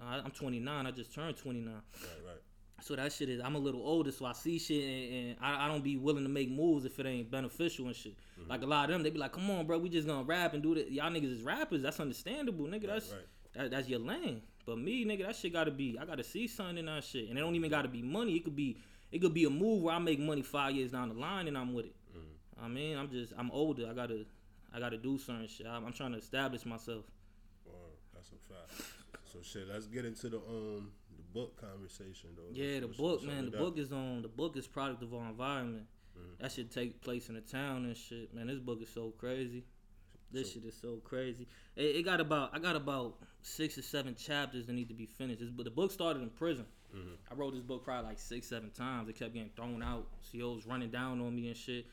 I, I'm 29. I just turned 29. Right, right. So that shit is I'm a little older, so I see shit and, and I, I don't be willing to make moves if it ain't beneficial and shit. Like a lot of them, they be like, "Come on, bro, we just gonna rap and do that." Y'all niggas is rappers. That's understandable, nigga. That's right. That, that's your lane. But me, nigga, that shit gotta be. I gotta see something in that shit, and it don't even gotta be money. It could be it could be a move where I make money five years down the line and I'm with it. I mean, I'm just I'm older. I gotta I gotta do certain shit. I'm, I'm trying to establish myself. That's a fact. So shit, let's get into the um book conversation though. Yeah, the What's- book, what's man. The book is on. The book is product of our environment. Mm-hmm. That should take place in the town and shit, man. This book is so crazy. This So- shit is so crazy. It, it got about I got about six or seven chapters that need to be finished. But the book started in prison. Mm-hmm. I wrote this book probably like six, seven times. It kept getting thrown out. COs running down on me and shit,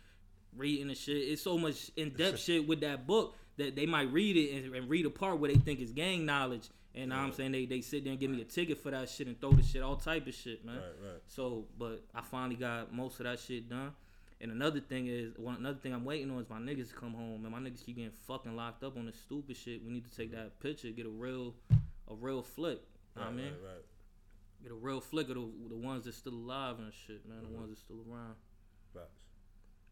reading the shit. It's so much in depth [LAUGHS] shit with that book that they might read it and, and read a part where they think it's gang knowledge. And now I'm saying they, they sit there and give me a ticket for that shit and throw the shit, all type of shit, man. Right, right. So, but I finally got most of that shit done. And another thing is, one another thing I'm waiting on is my niggas to come home. And my niggas keep getting fucking locked up on this stupid shit. We need to take that picture, get a real, a real flick. What I Right, mean, right, right. get a real flick of the, the ones that's still alive and shit, man. The mm-hmm. ones that's still around. Facts.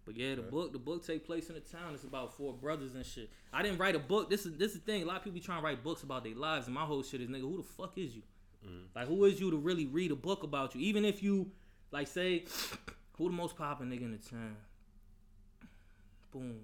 But yeah, the Okay. book, the book take place in the town. It's about four brothers and shit. I didn't write a book. This is this is the thing. A lot of people be trying to write books about their lives, and my whole shit is nigga, who the fuck is you? Mm. Like, who is you to really read a book about you? Even if you, like, say, [SNIFFS] who the most popping nigga in the town? Boom.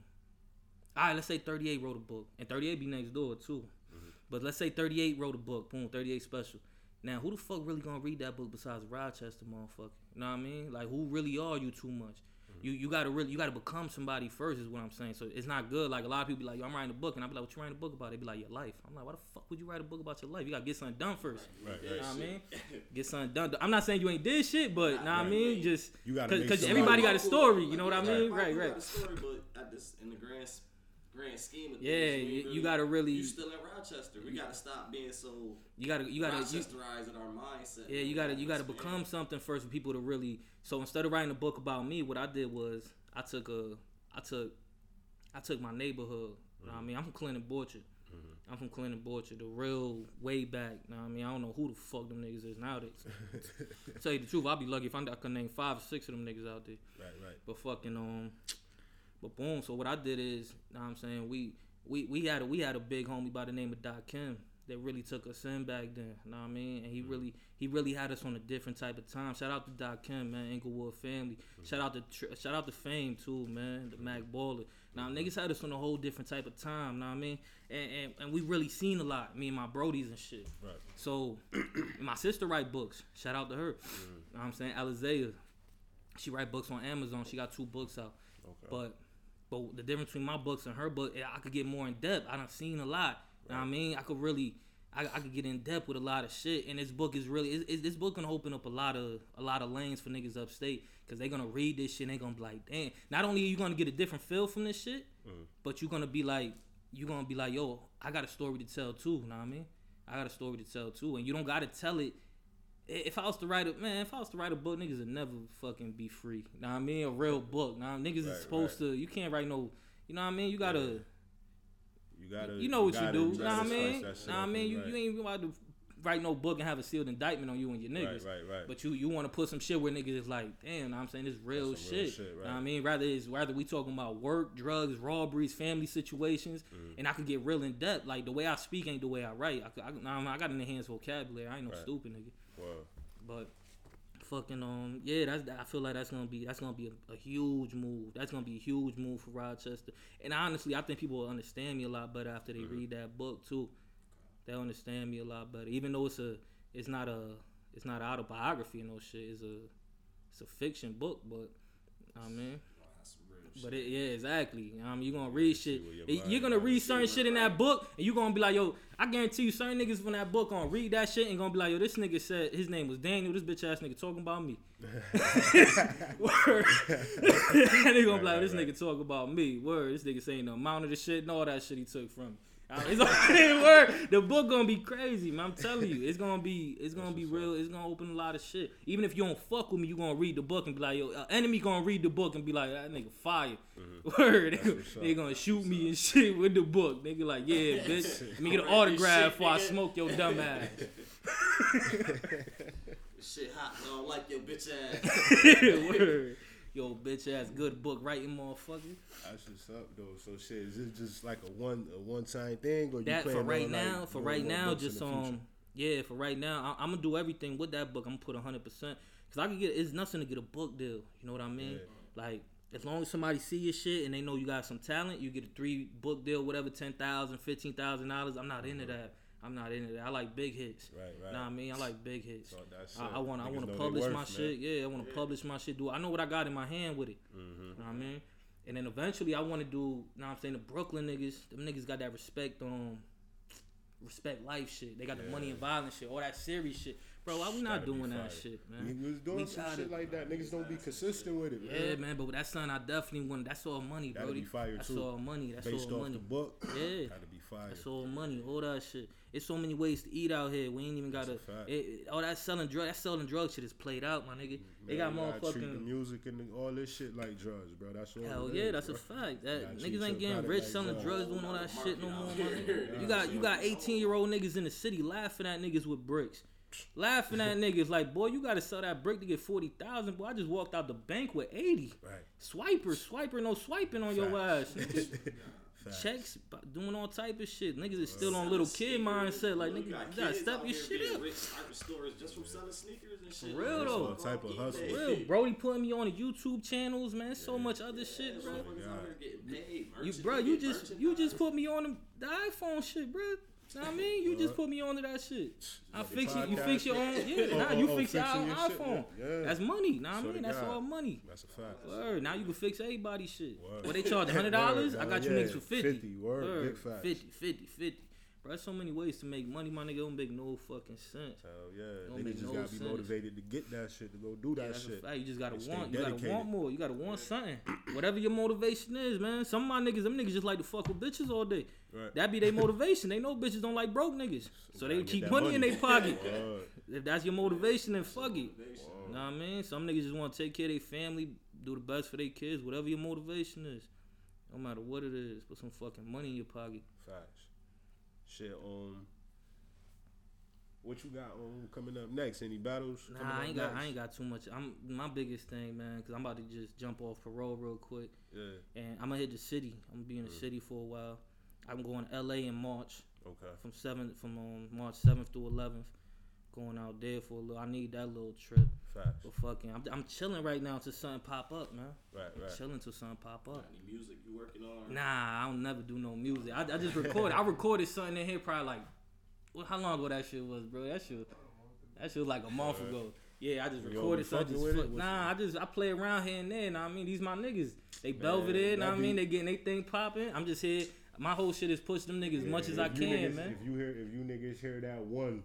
All right, let's say 38 wrote a book, and 38 be next door too. Mm-hmm. But let's say 38 wrote a book. Boom, 38 special. Now, who the fuck really gonna read that book besides Rochester, motherfucker? You know what I mean? Like, who really are you too much? You you gotta really you gotta become somebody first is what I'm saying. So it's not good. Like a lot of people be like, Yo, I'm writing a book, and I be like, what you writing a book about? They be like, your life. I'm like, why the fuck would you write a book about your life? You gotta get something done first. Right, You right. know what I mean? Get something done. I'm not saying you ain't did shit, but you know what I mean? Just You gotta cause, make 'cause somebody- everybody got a story. You know what I mean? Right, Right, right. story, but at this in the grand s- grand scheme of things, Yeah, we ain't you- you gotta really- You still in Rochester. We gotta stop being so You gotta you gotta you, Rochesterized in our mindset. Yeah, you gotta you gotta become something first for people to really. So instead of writing a book about me, what I did was I took a I took I took my neighborhood. You know what I mean? I'm from Clinton Borchard. I'm from Clinton Borchard, the real way back. You know what I mean? I don't know who the fuck them niggas is nowadays. to [LAUGHS] tell you the truth, I'd be lucky if I, I could name five or six of them niggas out there. Right, right. But fucking um, but boom. So what I did is, know what I'm saying we we we had a we had a big homie by the name of Doc Kim that really took us in back then. You Know what I mean? And he mm-hmm. really he really had us on a different type of time. Shout out to Doc Kim, man, Inglewood family. Mm-hmm. Shout out to shout out to Fame too, man, the Mac mm-hmm. Baller. Now niggas had us on a whole different type of time. Know what I mean? And and, and we really seen a lot. Me and my brodies and shit. Right. So [CLEARS THROAT] my sister write books. Shout out to her. Know what I'm saying Alizea. She write books on Amazon. She got two books out. Okay. But but the difference between my books and her book, eh, I could get more in depth. I done seen a lot. You know what I mean? I could really, I, I could get in depth with a lot of shit. And this book is really, it, it, this book gonna open up a lot of a lot of lanes for niggas upstate because they gonna read this shit. and they gonna be like, damn. Not only are you gonna get a different feel from this shit, mm. but you gonna be like, you gonna be like, yo, I got a story to tell too. You know what I mean? I got a story to tell too, and you don't gotta tell it. I- If I was to write a man, if I was to write a book, niggas would never fucking be free. Know what I mean? A real book. Now niggas Right, is supposed right. to. You can't write no. You know what I mean? You gotta. You gotta. You know what you, gotta- do. gotta know what I mean? Know what I mean? You, right. you ain't even about to write no book and have a sealed indictment on you and your niggas. Right, right, right. But you you want to put some shit where niggas is like, damn, I'm saying this real That's some real shit. shit, Know right. what I mean, rather is rather we talking about work, drugs, robberies, family situations, Mm-hmm. and I could get real in depth. Like the way I speak ain't the way I write. I, I, nah, I got an enhanced vocabulary. I ain't no Right. stupid nigga. Well, But fucking um yeah, that's I feel like that's gonna be that's gonna be a, a huge move. That's gonna be a huge move for Rochester. And honestly, I think people will understand me a lot better after they read that book too. They'll understand me a lot better. Even though it's a it's not a it's not an autobiography and no shit. It's a it's a fiction book, but I mean. But it, yeah, exactly. Um, you're gonna read shit. your You're gonna read certain shit in that book, and you're gonna be like, yo, I guarantee you, certain niggas from that book gonna read that shit and gonna be like, yo, this nigga said his name was Daniel. This bitch ass nigga talking about me. [LAUGHS] [LAUGHS] Word. and [LAUGHS] they gonna be like, this nigga talk about me. Word. This nigga saying the amount of the shit and all that shit he took from me. Uh, It's all, [LAUGHS] word. The book gonna be crazy, man. I'm telling you, it's gonna be, it's gonna be real. It's gonna open a lot of shit. Even if you don't fuck with me, you gonna read the book and be like, yo, uh, enemy gonna read the book and be like, that nigga fire. [LAUGHS] Word. They, Mm-hmm. what's up. they gonna shoot me and shit with the book. Nigga like, yeah, [LAUGHS] bitch. Let me get an autograph before I smoke your dumb ass. Shit hot, I don't like your bitch ass. Word. Yo, bitch ass, good book writing, motherfucker. That's what's up though. So shit, is it just like a one a one time thing or you that for right on, like, now, for doing right now, just um, yeah, for right now, I, I'm gonna do everything with that book. I'm gonna put 100 percent because I can get it's nothing to get a book deal. You know what I mean? Like as long as somebody see your shit and they know you got some talent, you get a three book deal, whatever, ten thousand, fifteen thousand dollars. I'm not into that. I'm not into that. I like big hits. Right, right. Know what I mean? I like big hits. So that's I, want I want to publish worth, my man. shit. Yeah, I want to publish my shit. Do I know what I got in my hand with it? Mm-hmm. Know what I mean? And then eventually I want to do, you know I'm saying, the Brooklyn niggas, them niggas got that respect on respect life shit. They got the money and violence shit, all that serious shit. Bro, why we not doing that fire. shit, We was doing We some gotta- shit like that. Niggas don't be consistent with it, man. Yeah, man, but that's something I definitely want. That's all money, bro. That'd be fire, That's too. all money. That's Based all off money. the book. Yeah. Fire. That's all money, all that shit. It's so many ways to eat out here. We ain't even gotta. a fact. It, it- all that selling drug, that selling drug shit is played out, my nigga. They got Man, you gotta treat the music and the- all this shit like drugs, bro. That's all. Hell yeah, is, that's a fact. That niggas ain't getting rich like selling drugs. drugs, doing all that shit no more, my nigga. Yeah, [LAUGHS] You got you got 18 year old niggas in the city laughing at niggas with bricks. Laughing at niggas like, boy, you gotta sell that brick to get forty thousand. Boy, I just walked out the bank with eighty. Right. Swiper, swiper, no swiping on your ass. [LAUGHS] [LAUGHS] nigga. Facts. Checks, doing all type of shit. Niggas is still on little kid mindset. Like, nigga, you gotta step your shit up. Rich type of stories just from selling sneakers and shit. real, Like, though. on Type of eBay. hustle. Real, Brody putting me on the YouTube channels, man. So much other shit, bro. Motherfuckers out here getting paid. You, bro, you get just you just put me on the, the iPhone shit, bro. Know what I mean, you just put me onto that shit. I Like fix it. You fix your own. Yeah, [LAUGHS] Oh, now oh, you oh, fix your own shit, iPhone. yeah. That's money. Know what I mean? That's God. all money. That's a fact. Word. Now you can fix everybody's shit. Word. What they charge [LAUGHS] hundred dollars? I Word, got you yeah, niggas for fifty. 50, word, big facts. 50, 50, 50. Bro, there's so many ways to make money. My nigga don't make no fucking sense. Hell yeah. Don't Niggas just no gotta be motivated to get that shit, to go do Yeah, that a shit. You just gotta And want. You gotta want more. You gotta want something. [CLEARS THROAT] Whatever your motivation is, man. Some of my niggas, them niggas just like to fuck with bitches all day. Right. That be their motivation. They know bitches don't like broke niggas, [LAUGHS] so they keep that money, in money. their pocket. [LAUGHS] If that's your motivation, then fuck it. Know what I mean? Some niggas just want to take care of their family, do the best for their kids, whatever your motivation is. No matter what it is, put some fucking money in your pocket. Facts. Shit, um. What you got um, coming up next? Any battles? Nah, I ain't got, next? I ain't got too much. I'm my biggest thing, man, because I'm about to just jump off parole real quick, Yeah. and I'm gonna hit the city. I'm gonna be in the city for a while. I'm going to LA in March. Okay. from seventh from um, March seventh through eleventh. Going out there for a little. I need that little trip. Facts. But fucking, I'm, I'm chilling right now until something pop up, man. Right, right. Chilling till something pop up. Any music you working on? Nah, I don't never do no music. I, I just recorded. I recorded something in here probably like, well, how long ago that shit was, bro? That shit, that shit was like a month ago. Yeah, I just You recorded be something. Just fuck- What's nah, I just I play around here and there. Know I mean, these my niggas. They Belvedere. Know what I mean, they getting they thing popping. I'm just here. My whole shit is push them niggas as much as I can, niggas- man. If you hear, if you niggas hear that one,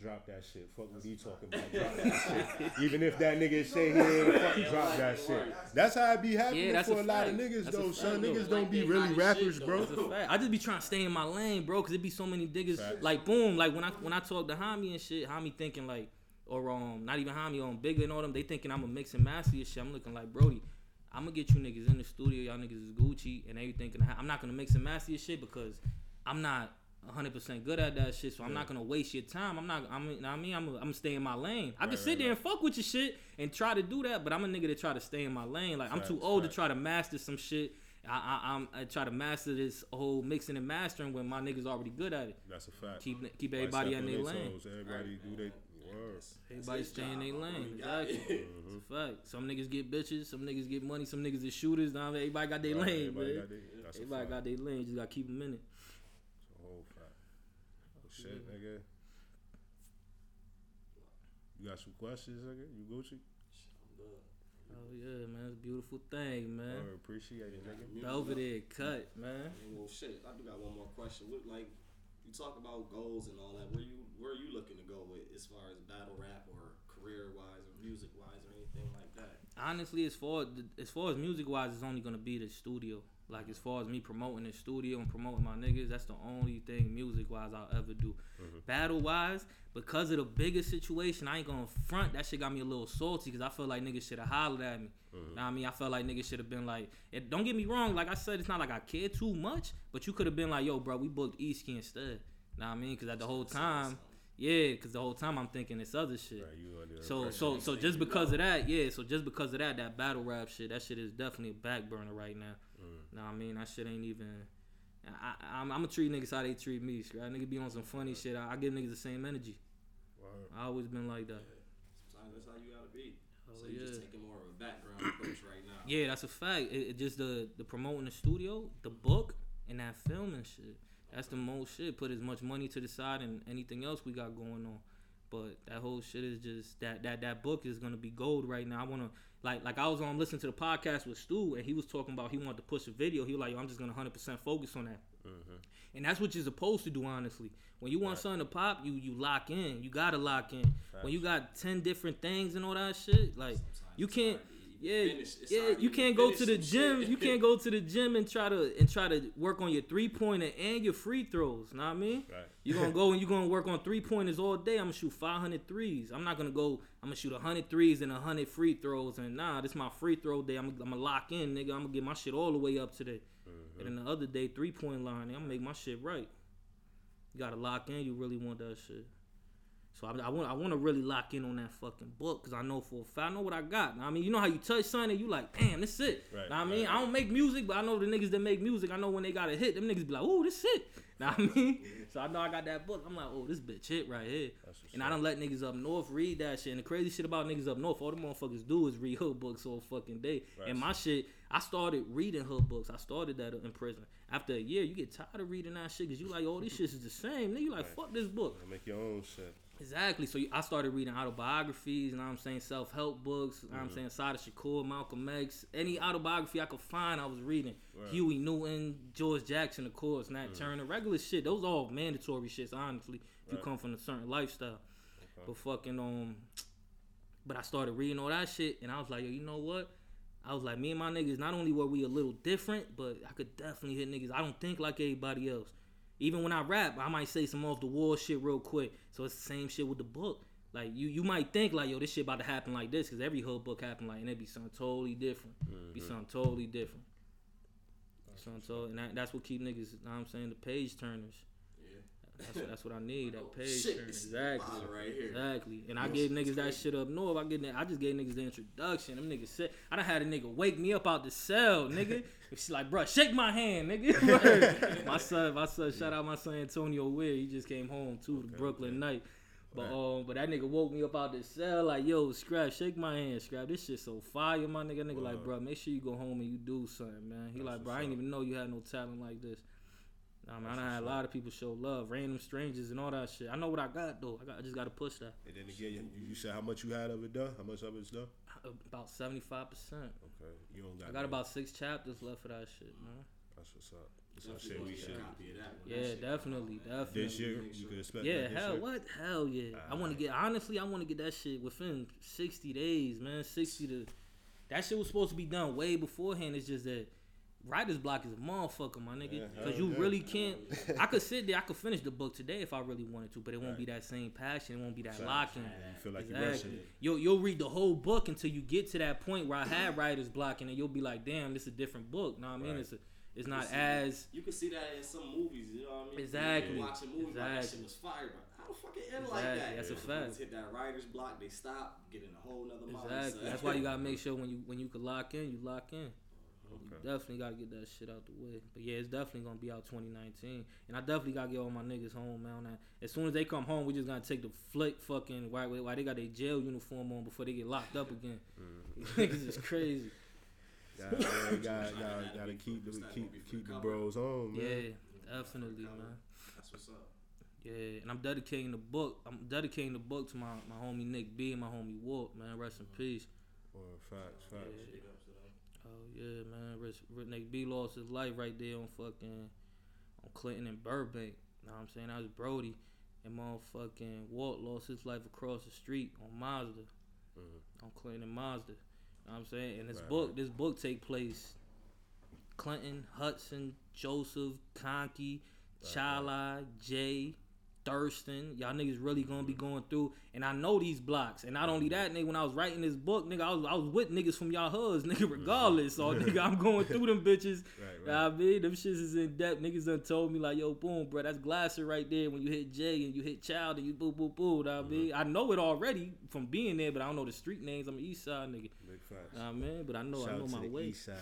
drop that shit. Fuck what he talking about. Drop that shit. Even if that nigga say he ain't fucking drop that shit. That's how it be happening Yeah, for a a, lot of niggas That's though, fact, son. though. Niggas don't be really rappers, shit, bro. though. That's a fact. I just be trying to stay in my lane, bro, cause it be so many niggas. Facts. Like boom, like when I when I talk to Hami and shit, Hami thinking like, or um, not even Hami, on Bigger and all them, they thinking I'm a mix and master and shit. I'm looking like Brody. I'm gonna get you niggas in the studio. Y'all niggas is Gucci, and everything. Can I'm not gonna mix and master your shit because I'm not 100 percent good at that shit. So I'm not gonna waste your time. I'm not. I'm. you know what I mean, I'm. I'm gonna stay in my lane. I can sit right, there and fuck with your shit and try to do that, but I'm a nigga that try to stay in my lane. Like I'm too old facts. to try to master some shit. I, I, I'm, I try to master this whole mixing and mastering when my niggas already good at it. That's a fact. Keep keep everybody in their their lane. toes? Everybody do they word. Everybody stay in their lane. He got it. Exactly. [LAUGHS] Mm-hmm. It's a fact. Some niggas get bitches. Some niggas get money. Some niggas is shooters. Now everybody got their Right, lane, everybody man. got their- Everybody got their lane. Just gotta keep them in it. It's a whole fact. Shit, nigga. You got some questions, nigga? You Gucci? I'm good. Oh yeah, man, it's a beautiful thing, man. I appreciate it, nigga. Music Over up. there, cut, man. Well, shit. I do got one more question. What, like, you talk about goals and all that. Where you where are you looking to go with as far as battle rap or career wise or music wise or anything like that? Honestly, as far as far as music wise, it's only gonna be the studio. Like as far as me promoting the studio and promoting my niggas, that's the only thing music wise I'll ever do. Battle wise, because of the bigger situation, I ain't gonna front. That shit got me a little salty because I feel like niggas should have hollered at me. Know what I mean, I felt like niggas should have been like, it, don't get me wrong. Like I said, it's not like I care too much, but you could have been like, yo, bro, we booked Eastkey instead. Know what I mean? Because at the whole time, yeah, because the whole time I'm thinking it's other shit. Right, you gonna So so so just because of that, yeah. So just because of that, that battle rap shit, that shit is definitely a back burner right now. Know what I mean? That shit ain't even. I, I, I'm, I'm gonna treat niggas how they treat me. Right? Nigga be on some funny shit. I, I give niggas the same energy. Word. I always been like that. Sometimes that's how you gotta be. Oh, so you're just yeah. taking more of a background approach right now. Yeah, that's a fact. It, it just the the promoting the studio, the book, and that film and shit. That's the most shit. Put as much money to the side and anything else we got going on. But that whole shit is just that that that book is gonna be gold right now. I wanna like like I was on listening to the podcast with Stu and he was talking about he wanted to push a video. He was like, Yo, I'm just gonna hundred percent focus on that. Mm-hmm. And that's what you're supposed to do, honestly. When you want Right. something to pop, you you lock in. You gotta lock in. When you got ten different things and all that shit, like Sometimes you can't. hard to even Yeah, it's yeah. You can't go to the gym. shit. You can't go to the gym and try to and try to work on your three pointer and your free throws. Know what I mean? Right. You're gonna [LAUGHS] go and you're gonna work on three pointers all day. I'm gonna shoot 500 threes. I'm not gonna go. I'm gonna shoot 100 threes and 100 free throws. And nah, this is my free throw day. I'm, I'm gonna lock in, nigga. I'm gonna get my shit all the way up today. Mm-hmm. And then the other day, three point line. I'm gonna make my shit right. You gotta lock in. You really want that shit. So I, I want I want to really lock in on that fucking book because I know for a fact I know what I got. I mean, you know how you touch something, and you like, damn, this it. Right, what I mean, right. I don't make music, but I know the niggas that make music. I know when they got a hit, them niggas be like, ooh, this shit. What [LAUGHS] I mean? Mm-hmm. So I know I got that book. I'm like, oh, this bitch hit right here. And I don't let niggas up north read that shit. And the crazy shit about niggas up north, all the motherfuckers do is read hood books all fucking day. Right. And my shit, I started reading hood books. I started that in prison. After a year, you get tired of reading that shit because you like, oh, these shits is the same. Then you like, fuck this book. Make your own shit. Exactly. So I started reading autobiographies, and I'm saying self help books. You know what Mm-hmm. I'm saying Sada Shakur, Malcolm X, any autobiography I could find, I was reading. Right. Huey Newton, George Jackson, of course, Nat Mm. Turner, regular shit. Those all mandatory shits, honestly. If you come from a certain lifestyle. Okay. But fucking um, but I started reading all that shit, and I was like, yo, you know what? I was like, me and my niggas, not only were we a little different, but I could definitely hit niggas. I don't think like everybody else. Even when I rap, I might say some off the wall shit real quick. So it's the same shit with the book. Like you, you might think like, yo, this shit about to happen like this, cause every hood book happened like, and it be something totally different. Be mm-hmm. something totally different. Something totally, and that, that's what keep niggas. Know what I'm saying the page turners. That's what, that's what I need. That Oh, page shit, is Exactly. right here. Exactly. And I gave niggas that shit up north. I get that. I just gave niggas the introduction. Them niggas said I done had a nigga wake me up out the cell, nigga. [LAUGHS] if She's like, bruh, shake my hand, nigga. [LAUGHS] my son, my son, shout out my son Antonio Weir. He just came home too, the Brooklyn night. But um, but that nigga woke me up out the cell like, yo, Scrap, shake my hand, Scrap. This shit so fire, my nigga. Nigga like, Word. bruh, make sure you go home and you do something, man. He That's like, bro, I didn't even know you had no talent like this. Nah, man, I That's done had a lot of people show love, random strangers and all that shit. I know what I got though. I, got, I just gotta push that. And then again, you, you said how much you had of it done? How much of it's done? Uh, about seventy five percent. Okay, you don't got. I got no- about six chapters left for that shit, man. That's what's up. That's what I Definitely said we gonna should. copy that when that Yeah, shit come definitely, out, definitely. This year, Make you sure. could expect. Yeah, that hell, year? what? Hell yeah. I want to ah. get honestly, I want to get that shit within sixty days, man. Sixty to that shit was supposed to be done way beforehand. It's just that writer's block is a motherfucker, my nigga. Uh-huh, because hell you yeah. really can't. I could sit there, I could finish the book today if I really wanted to, but it won't Right. be that same passion. It won't be that Facts. locking. You feel like you're Exactly. rushing. You'll you'll read the whole book until you get to that point where I had writer's block, and then you'll be like, "Damn, this is a different book." Know what I mean? Right. It's a, it's not see as You can see that in some movies, you know what I mean? Exactly. You watch a movie, like, that shit was fire, but how the fuck it end like that? That's a The fact. ones Hit that writer's block, they stop, get in a whole nother mindset. exactly. That's why you gotta [LAUGHS] make sure when you when you can lock in, you lock in. You Okay. definitely gotta get that shit out the way. But yeah, it's definitely gonna be out 2019, and I definitely gotta get all my niggas home, man. As soon as they come home, we just gotta take the flick fucking why why they got their jail uniform on before they get locked up again. Mm-hmm. [LAUGHS] Niggas is crazy. [LAUGHS] Gotta, gotta, gotta, gotta, gotta keep the keep keep the bros on, man. Yeah, definitely, man. That's what's up. Yeah, and I'm dedicating the book. I'm dedicating the book to my, my homie Nick B and my homie Walt, man. Rest in peace. Or facts, facts. Yeah. Big ups to them. Oh yeah, man. Rich Nigga B lost his life right there on fucking on Clinton and Burbank. You Know what I'm saying? That was Brody. And motherfucking Walt lost his life across the street on Mazda. Mhm. On Clinton and Mazda. Know what I'm saying? And this Right, book, right. this book take place Clinton, Hudson, Joseph, Conkey, Chala, Jay, Thurston. Y'all niggas really gonna be going through. And I know these blocks. And not only that, nigga, when I was writing this book, nigga, I was I was with niggas from y'all hoods, [LAUGHS] nigga, mm-hmm. regardless. So [LAUGHS] nigga, I'm going through them bitches. Right, what I mean, them shits is in depth. Niggas done told me like, yo, boom, bro, that's Glasser right there. When you hit Jay and you hit Child and you boo boo boo. I mean, mm-hmm. I know it already from being there, but I don't know the street names. I'm an East Side nigga. Big facts. Know what I mean, but I know Shout I know my way. east side.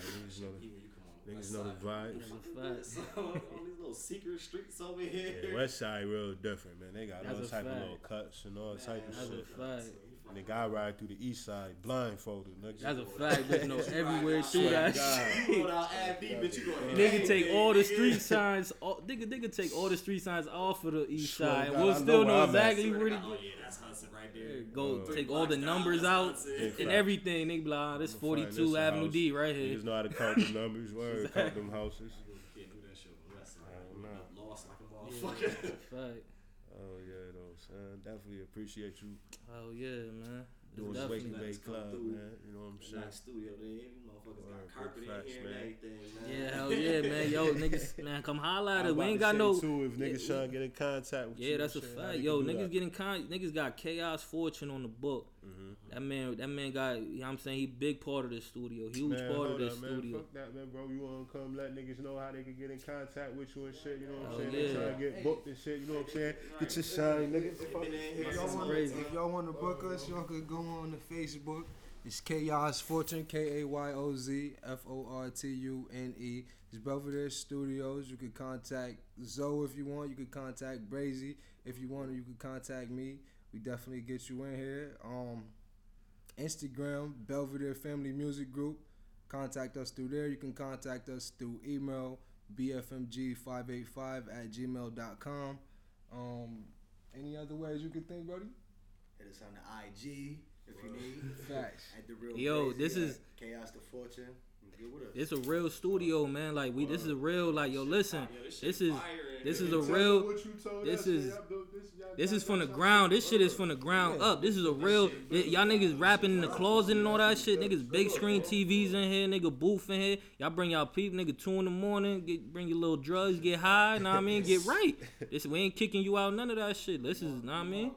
Niggas know the, you on west know the side. vibes. That's a Fuck fact. all these little secret streets over here. Yeah, West Side real different, man. They got That's all a type of little cuts and all type of That's a shit. fact. And the guy ride through the east side blindfolded. Nigga. That's a fact. There's no everywhere through Swear that shit. You go down Ave, bitch, you going Nigga take all the street signs. All, nigga, nigga take all the street signs off of the east Swear to side. God, we'll I know still where know exactly where to Oh go. yeah, that's Hudson right there. Go Uh, take all the blocks down, numbers out and fact. everything. Nigga, be like, ah, this I'ma 42 this Avenue house. D right here. Niggas know how to count the numbers. [LAUGHS] Word, count them houses. Can't do that shit on the west side. I don't know. Lost like a Yeah, motherfucker. fact. Oh yeah, though, son. Definitely appreciate you Oh yeah, man. Doing the definitely- Wake and Bake Klub, through. man. You know what I'm saying? Nice studio there. Motherfuckers Word, got carpet in facts, here man. and everything, man. Yeah, [LAUGHS] hell yeah, man. Yo, niggas, man, come holla at us. We ain't got no. Too, if niggas Yeah, trying to get in contact with you. Yeah, that's a and shit, how fact. Yo, niggas that? getting con niggas got Kayoz Fortune on the book. Mhm. That man that man got you know what I'm saying he big part of the studio. Huge Man, part of hold the up, man. studio. Fuck that, man, bro. You wanna come let niggas know how they can get in contact with you and shit. You know what I'm Oh, saying? They yeah. trying to get booked and shit. You know what I'm saying? Get your shine, nigga. Fuck. Been in here If y'all, want, crazy. if y'all want to book us, y'all could go on the Facebook. It's Kayoz Fortune, K A Y O Z F O R T U N E. It's Belvedere Studios. You could contact Zo if you want. You could contact Brazy if you want. Or you could contact me. We definitely get you in here. Um, Instagram Belvedere Family Music Group. Contact us through there. You can contact us through email bfmg585 at gmail.com. Um, any other ways you could think, Brody? Hit us on the IG if you need. Facts. At the real Yo, Crazy this at is- Kayoz to Fortune. It's a real studio, man. Like we this is a real like yo listen. This, is this is a real what you told this is- man. Y'all do- this- y'all- this y'all is from the ground. This shit is from the ground up. This is a real y'all niggas rapping in the closet and all that shit. Niggas big screen TVs in here, nigga booth in here. Y'all bring y'all people, nigga two in the morning, get bring your little drugs, get high, know what I mean? Get [LAUGHS] right. This we ain't kicking you out, none of that shit. This is know what I mean?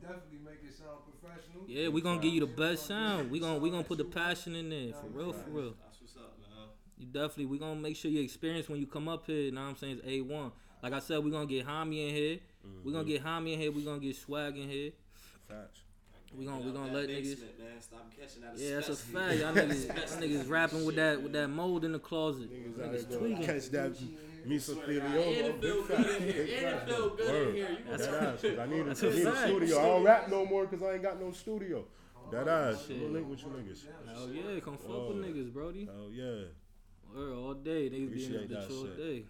Definitely make it sound professional. Yeah, we gonna give you the best sound. We gonna we gonna put the passion in there for real, for real. That's what's up, man. You definitely we gonna make sure your experience when you come up here, know what I'm saying, is A one. Like I said, we gonna get Hami in here. We gonna mm-hmm. get Hami in here. We gonna get swag in here. Facts. We gonna we gonna let niggas. Man. Stop catching that Yeah, that's a fact. Y'all [LAUGHS] niggas, niggas rapping with that with that mold in the closet. Niggas out Niggas gonna tweaking. catch that And mesothelioma. it feel good in here. And it feel good in Word. here. You That know I need, a, That's I a need a studio. I don't rap no more because I ain't got no studio. Oh, that ass. I'm gonna link with you niggas. Hell yeah, come fuck with niggas, Brody. Oh yeah. Word, all day. Niggas be in Appreciate this bitch all shit. day.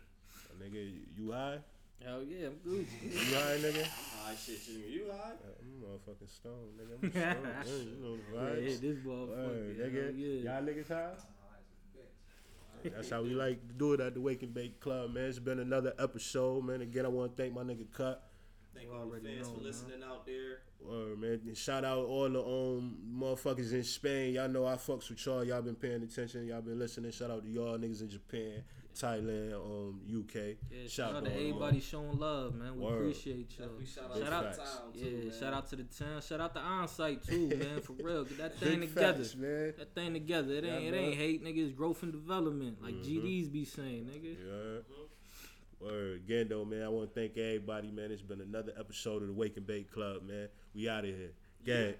Nigga, you- you high? Hell yeah, I'm Gucci. [LAUGHS] You high, nigga? Ah, shit, you, you alright? Yeah, I'm motherfucking stone, nigga. I'm stoned. [LAUGHS] Yeah, you know the Yeah, vibes. hit this Word, motherfucker. nigga. Yeah. Y'all niggas high? That's how we like to do it at the Wake and Bake Klub, man. It's been another episode, man. Again, I want to thank my nigga Kut. Thank You all the already fans know, for man. listening out there. Word, man. And shout out all the um motherfuckers in Spain. Y'all know I fucks with y'all. Y'all been paying attention. Y'all been listening. Shout out to y'all niggas in Japan, Thailand, um, UK. Yeah, shout out to going on. everybody showing love, man. We Word. appreciate y'all. Definitely shout Big out Shout to out- the town, Yeah, man. shout out to the town. Shout out to onsite too, [LAUGHS] man. For real, get that thing Big together. facts, man. That thing together. It Yeah, ain't it ain't hate, nigga. It's growth and development, like Mhm. GDs be saying, nigga. Yeah. Again, though, man, I want to thank everybody, man. It's been another episode of the Wake and Bake Klub, man. We out of here. Gang.